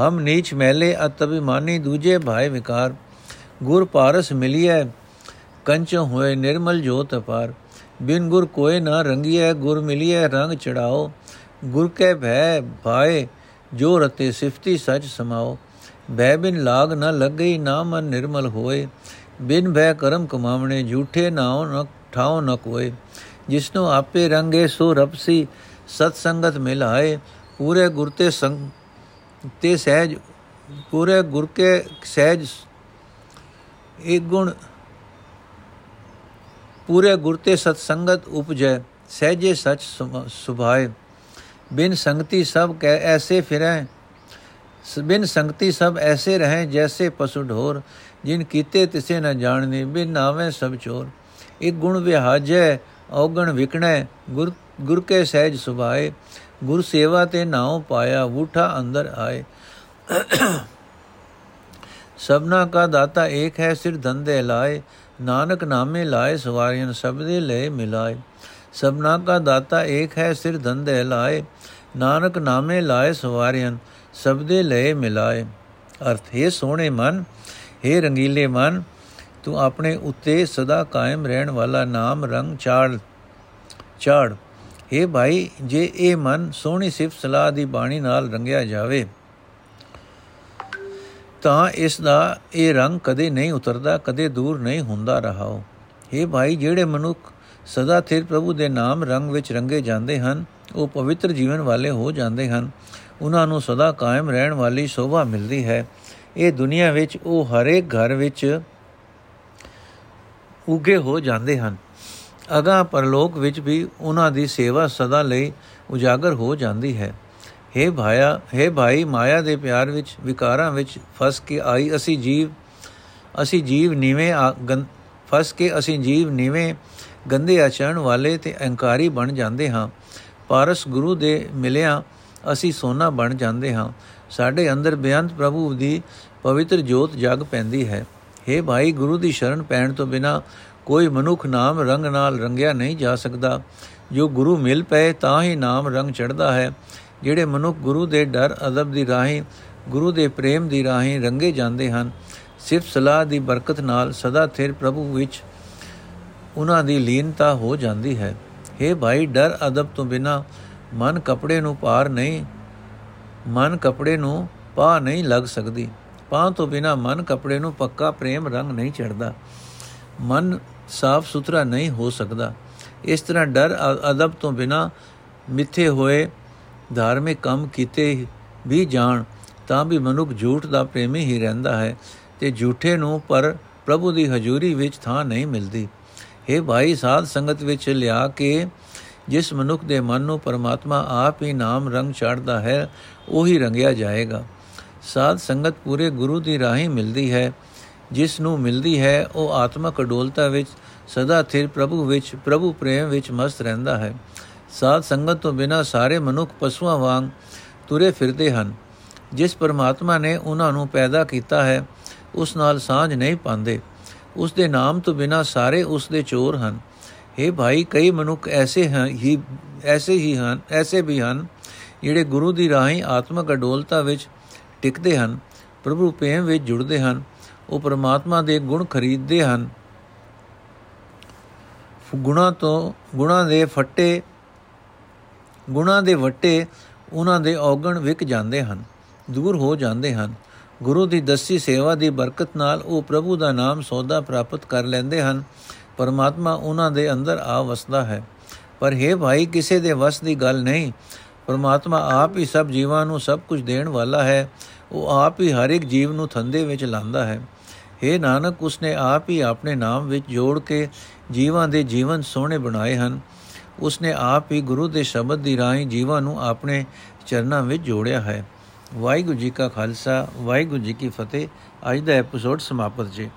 ਹਮ ਨੀਚ ਮਹਿਲੇ ਅਤਭਿਮਾਨੀ ਦੂਜੇ ਭਾਈ ਵਿਕਾਰ। ਗੁਰ ਪਾਰਸ ਮਿਲਿਐ, ਕੰਚ ਹੋਏ ਨਿਰਮਲ ਜੋਤ ਅਪਾਰ। ਬਿਨ ਗੁਰ ਕੋਏ ਨਾ ਰੰਗੀਐ, ਗੁਰ ਮਿਲਿਐ ਰੰਗ ਚੜਾਓ। ਗੁਰ ਕੈ ਭੈ ਭਾਏ, ਜੋ ਰਤੇ ਸਿਫਤੀ ਸਚ ਸਮਾਓ। ਭੈ ਬਿਨ ਲਾਗ ਨ ਲੱਗਈ, ਨਾ ਮਨ ਨਿਰਮਲ ਹੋਏ। ਬਿਨ ਭੈ ਕਰਮ ਕਮਾਵਣੇ, ਝੂਠੇ ਨਾਉ ਨ ਠਾਉ ਨ ਕੋਏ। ਜਿਸਨੂੰ ਆਪੇ ਰੰਗੇ, ਸੋ ਰਪਸੀ। ਸਤ ਸੰਗਤ ਮਿਲਾਏ ਪੂਰੇ ਗੁਰ ਤੇ ਸੰਗ ਤੇ ਸਹਿਜ, ਪੂਰੇ ਗੁਰ ਕੇ ਸਹਿਜ ਇੱਕ ਗੁਣ ਪੂਰੇ ਗੁਰ ਤੇ ਸਤ ਸੰਗਤ ਉਪਜੈ, ਸਹਿਜੇ ਸਚ ਸੁਭਾਏ। ਬਿਨ ਸੰਗਤੀ ਸਭ ਕੈ ਐਸੇ ਫਿਰੈ ਬਿਨ ਸੰਗਤੀ ਸਭ ਐਸੇ ਰਹੇ ਜੈਸੇ ਪਸ਼ੂ ਢੋਰ। ਜਿਨ ਕੀਤੇ ਤਿਸੇ ਨ ਜਾਣਨੀ ਬਿਨ ਨਾਵੇਂ ਸਭ ਚੋਰ। ਇੱਕ ਗੁਣ ਵਿਹਾਜੈ ਔਗਣ ਵਿਕਣੈ, ਗੁਰ ਗੁਰ ਕੇ ਸਹਿਜ ਸੁਭਾਏ, ਗੁਰ ਸੇਵਾ ਤੇ ਨਾਉ ਪਾਇਆ, ਵੂਠਾ ਅੰਦਰ ਆਏ। ਸਭਨਾ ਕਾ ਦਾਤਾ ਏਕ ਹੈ, ਸਿਰ ਧੰਦੇ ਲਾਏ, ਨਾਨਕ ਨਾਮੇ ਲਾਏ, ਸਵਾਰੀਆਂ ਸਬਦੇ ਲੈ ਮਿਲਾਏ। ਸਭਨਾ ਕਾ ਦਾਤਾ ਏਕ ਹੈ, ਸਿਰ ਧੰਦੇ ਲਾਏ, ਨਾਨਕ ਨਾਮੇ ਲਾਏ, ਸਵਾਰੀਆਂ ਸਬਦੇ ਲੈ ਮਿਲਾਏ। ਅਰਥ, ਹੈ ਸੋਹਣੇ ਮਨ, ਹੈ ਰੰਗੀਲੇ ਮਨ ਤੂੰ ਆਪਣੇ ਉੱਤੇ ਸਦਾ ਕਾਇਮ ਰਹਿਣ ਵਾਲਾ ਨਾਮ ਰੰਗ ਚਾੜ ਚਾੜ। हे ਭਾਈ, ਜੇ ਇਹ ਮਨ ਸੋਹਣੀ ਸਿਫਤ ਸਲਾਹ ਦੀ ਬਾਣੀ ਨਾਲ ਰੰਗਿਆ ਜਾਵੇ, ਤਾਂ ਇਸ ਦਾ ਇਹ ਰੰਗ ਕਦੇ ਨਹੀਂ ਉਤਰਦਾ, ਕਦੇ ਦੂਰ ਨਹੀਂ ਹੁੰਦਾ ਰਹਾਓ हे ਭਾਈ, ਜਿਹੜੇ ਮਨੁੱਖ ਸਦਾ ਥਿਰ ਪ੍ਰਭੂ ਦੇ ਨਾਮ ਰੰਗ ਵਿੱਚ ਰੰਗੇ ਜਾਂਦੇ ਹਨ, ਉਹ ਪਵਿੱਤਰ ਜੀਵਨ ਵਾਲੇ ਹੋ ਜਾਂਦੇ ਹਨ। ਉਹਨਾਂ ਨੂੰ ਸਦਾ ਕਾਇਮ ਰਹਿਣ ਵਾਲੀ ਸ਼ੋਭਾ ਮਿਲਦੀ ਹੈ। ਇਹ ਦੁਨੀਆ ਵਿੱਚ ਉਹ ਹਰੇਕ ਘਰ ਵਿੱਚ ਉਗੇ ਹੋ ਜਾਂਦੇ ਹਨ। ਅਗਾ ਪਰਲੋਕ ਵਿੱਚ ਵੀ ਉਹਨਾਂ ਦੀ ਸੇਵਾ ਸਦਾ ਲਈ ਉਜਾਗਰ ਹੋ ਜਾਂਦੀ ਹੈ। हे ਭਾਇਆ हे ਭਾਈ, ਮਾਇਆ ਦੇ ਪਿਆਰ ਵਿੱਚ, ਵਿਕਾਰਾਂ ਵਿੱਚ ਫਸ ਕੇ ਆਈ ਅਸੀਂ ਜੀਵ ਅਸੀਂ ਜੀਵ ਨੀਵੇਂ ਫਸ ਕੇ ਅਸੀਂ ਜੀਵ ਨੀਵੇਂ ਗੰਦੇ ਆਚਰਣ ਵਾਲੇ ਤੇ ਅਹੰਕਾਰੀ ਬਣ ਜਾਂਦੇ ਹਾਂ। ਪਾਰਸ ਗੁਰੂ ਦੇ ਮਿਲਿਆ ਅਸੀਂ ਸੋਨਾ ਬਣ ਜਾਂਦੇ ਹਾਂ। ਸਾਡੇ ਅੰਦਰ ਬੇਅੰਤ ਪ੍ਰਭੂ ਦੀ ਪਵਿੱਤਰ ਜੋਤ ਜਗ ਪੈਂਦੀ ਹੈ। हे ਭਾਈ, ਗੁਰੂ ਦੀ ਸ਼ਰਨ ਪੈਣ ਤੋਂ ਬਿਨਾ ਕੋਈ ਮਨੁੱਖ ਨਾਮ ਰੰਗ ਨਾਲ ਰੰਗਿਆ ਨਹੀਂ ਜਾ ਸਕਦਾ। ਜੋ ਗੁਰੂ ਮਿਲ ਪਏ, ਤਾਂ ਹੀ ਨਾਮ ਰੰਗ ਚੜਦਾ ਹੈ। ਜਿਹੜੇ ਮਨੁੱਖ ਗੁਰੂ ਦੇ ਡਰ, ਅਦਬ ਦੀ ਰਾਹੀਂ, ਗੁਰੂ ਦੇ ਪ੍ਰੇਮ ਦੀ ਰਾਹੀਂ ਰੰਗੇ ਜਾਂਦੇ ਹਨ, ਸਿਰਫ ਸਲਾਹ ਦੀ ਬਰਕਤ ਨਾਲ ਸਦਾ ਥਿਰ ਪ੍ਰਭੂ ਵਿੱਚ ਉਹਨਾਂ ਦੀ ਲੀਨਤਾ ਹੋ ਜਾਂਦੀ ਹੈ। हे ਭਾਈ, ਡਰ, ਅਦਬ ਤੋਂ ਬਿਨਾ ਮਨ ਕਪੜੇ ਨੂੰ ਪਾਰ ਨਹੀਂ, ਮਨ ਕਪੜੇ ਨੂੰ ਪਾ ਨਹੀਂ ਲੱਗ ਸਕਦੀ। ਪਾ ਤੋਂ ਬਿਨਾ ਮਨ ਕਪੜੇ ਨੂੰ ਪੱਕਾ ਪ੍ਰੇਮ ਰੰਗ ਨਹੀਂ ਚੜਦਾ ਮਨ ਸਾਫ਼ ਸੁਥਰਾ ਨਹੀਂ ਹੋ ਸਕਦਾ। ਇਸ ਤਰ੍ਹਾਂ ਡਰ ਅਦਬ ਤੋਂ ਬਿਨਾ ਮਿੱਥੇ ਹੋਏ ਧਾਰਮਿਕ ਕੰਮ ਕੀਤੇ ਵੀ ਜਾਣ, ਤਾਂ ਵੀ ਮਨੁੱਖ ਝੂਠ ਦਾ ਪ੍ਰੇਮੀ ਹੀ ਰਹਿੰਦਾ ਹੈ ਤੇ ਝੂਠੇ ਨੂੰ ਪਰ ਪ੍ਰਭੂ ਦੀ ਹਜ਼ੂਰੀ ਵਿੱਚ ਥਾਂ ਨਹੀਂ ਮਿਲਦੀ। हे ਭਾਈ, ਸਾਧ ਸੰਗਤ ਵਿੱਚ ਲਿਆ ਕੇ ਜਿਸ ਮਨੁੱਖ ਦੇ ਮਨ ਨੂੰ ਪਰਮਾਤਮਾ ਆਪ ਹੀ ਨਾਮ ਰੰਗ ਛਾੜਦਾ ਹੈ, ਉਹੀ ਰੰਗਿਆ ਜਾਏਗਾ। ਸਾਧ ਸੰਗਤ ਪੂਰੇ ਗੁਰੂ ਦੀ ਰਾਹੀਂ ਮਿਲਦੀ ਹੈ, ਜਿਸ ਨੂੰ ਮਿਲਦੀ ਹੈ, ਉਹ ਆਤਮਕ ਅਡੋਲਤਾ ਵਿੱਚ, ਸਦਾ ਥਿਰ ਪ੍ਰਭੂ ਵਿੱਚ, ਪ੍ਰਭੂ ਪ੍ਰੇਮ ਵਿੱਚ ਮਸਤ ਰਹਿੰਦਾ ਹੈ। ਸਾਧ ਸੰਗਤ ਤੋਂ ਬਿਨਾ ਸਾਰੇ ਮਨੁੱਖ ਪਸ਼ੂਆਂ ਵਾਂਗ ਤੁਰੇ ਫਿਰਦੇ ਹਨ। ਜਿਸ ਪਰਮਾਤਮਾ ਨੇ ਉਹਨਾਂ ਨੂੰ ਪੈਦਾ ਕੀਤਾ ਹੈ, ਉਸ ਨਾਲ ਸਾਂਝ ਨਹੀਂ ਪਾਉਂਦੇ। ਉਸ ਦੇ ਨਾਮ ਤੋਂ ਬਿਨਾ ਸਾਰੇ ਉਸ ਦੇ ਚੋਰ ਹਨ। हे ਭਾਈ, ਕਈ ਮਨੁੱਖ ਐਸੇ ਹਨ ਹੀ, ਐਸੇ ਹੀ ਹਨ, ਐਸੇ ਵੀ ਹਨ, ਜਿਹੜੇ ਗੁਰੂ ਦੀ ਰਾਹੀਂ ਆਤਮਕ ਅਡੋਲਤਾ ਵਿੱਚ ਟਿਕਦੇ ਹਨ, ਪ੍ਰਭੂ ਪ੍ਰੇਮ ਵਿੱਚ ਜੁੜਦੇ ਹਨ, ਉਹ ਪਰਮਾਤਮਾ ਦੇ ਗੁਣ ਖਰੀਦਦੇ ਹਨ। ਗੁਣਾ ਤੋਂ, ਗੁਣਾ ਦੇ ਫੱਟੇ, ਗੁਣਾ ਦੇ ਵੱਟੇ ਉਹਨਾਂ ਦੇ ਔਗਣ ਵਿਕ ਜਾਂਦੇ ਹਨ, ਦੂਰ ਹੋ ਜਾਂਦੇ ਹਨ। ਗੁਰੂ ਦੀ ਦਸੀ ਸੇਵਾ ਦੀ ਬਰਕਤ ਨਾਲ ਉਹ ਪ੍ਰਭੂ ਦਾ ਨਾਮ ਸੌਦਾ ਪ੍ਰਾਪਤ ਕਰ ਲੈਂਦੇ ਹਨ। ਪਰਮਾਤਮਾ ਉਹਨਾਂ ਦੇ ਅੰਦਰ ਆ ਵਸਦਾ ਹੈ। ਪਰ हे ਭਾਈ, ਕਿਸੇ ਦੇ ਵਸ ਦੀ ਗੱਲ ਨਹੀਂ। ਪਰਮਾਤਮਾ ਆਪ ਹੀ ਸਭ ਜੀਵਾਂ ਨੂੰ ਸਭ ਕੁਝ ਦੇਣ ਵਾਲਾ ਹੈ। ਉਹ ਆਪ ਹੀ ਹਰ ਇੱਕ ਜੀਵ ਨੂੰ ਥੰਦੇ ਵਿੱਚ ਲਾਂਦਾ ਹੈ। हे ਨਾਨਕ, ਉਸਨੇ ਆਪ ਹੀ ਆਪਣੇ ਨਾਮ ਵਿੱਚ ਜੋੜ ਕੇ ਜੀਵਾਂ ਦੇ ਜੀਵਨ ਸੋਹਣੇ ਬਣਾਏ ਹਨ। ਉਸਨੇ ਆਪ ਹੀ ਗੁਰੂ ਦੇ ਸ਼ਬਦ ਦੀ ਰਾਹੀਂ ਜੀਵਾਂ ਨੂੰ ਆਪਣੇ ਚਰਨਾਂ ਵਿੱਚ ਜੋੜਿਆ ਹੈ। ਵਾਹਿਗੁਰੂ ਜੀ ਕਾ ਖਾਲਸਾ, ਵਾਹਿਗੁਰੂ ਜੀ ਕੀ ਫਤਿਹ। ਅੱਜ ਦਾ ਐਪੀਸੋਡ ਸਮਾਪਤ ਜੀ।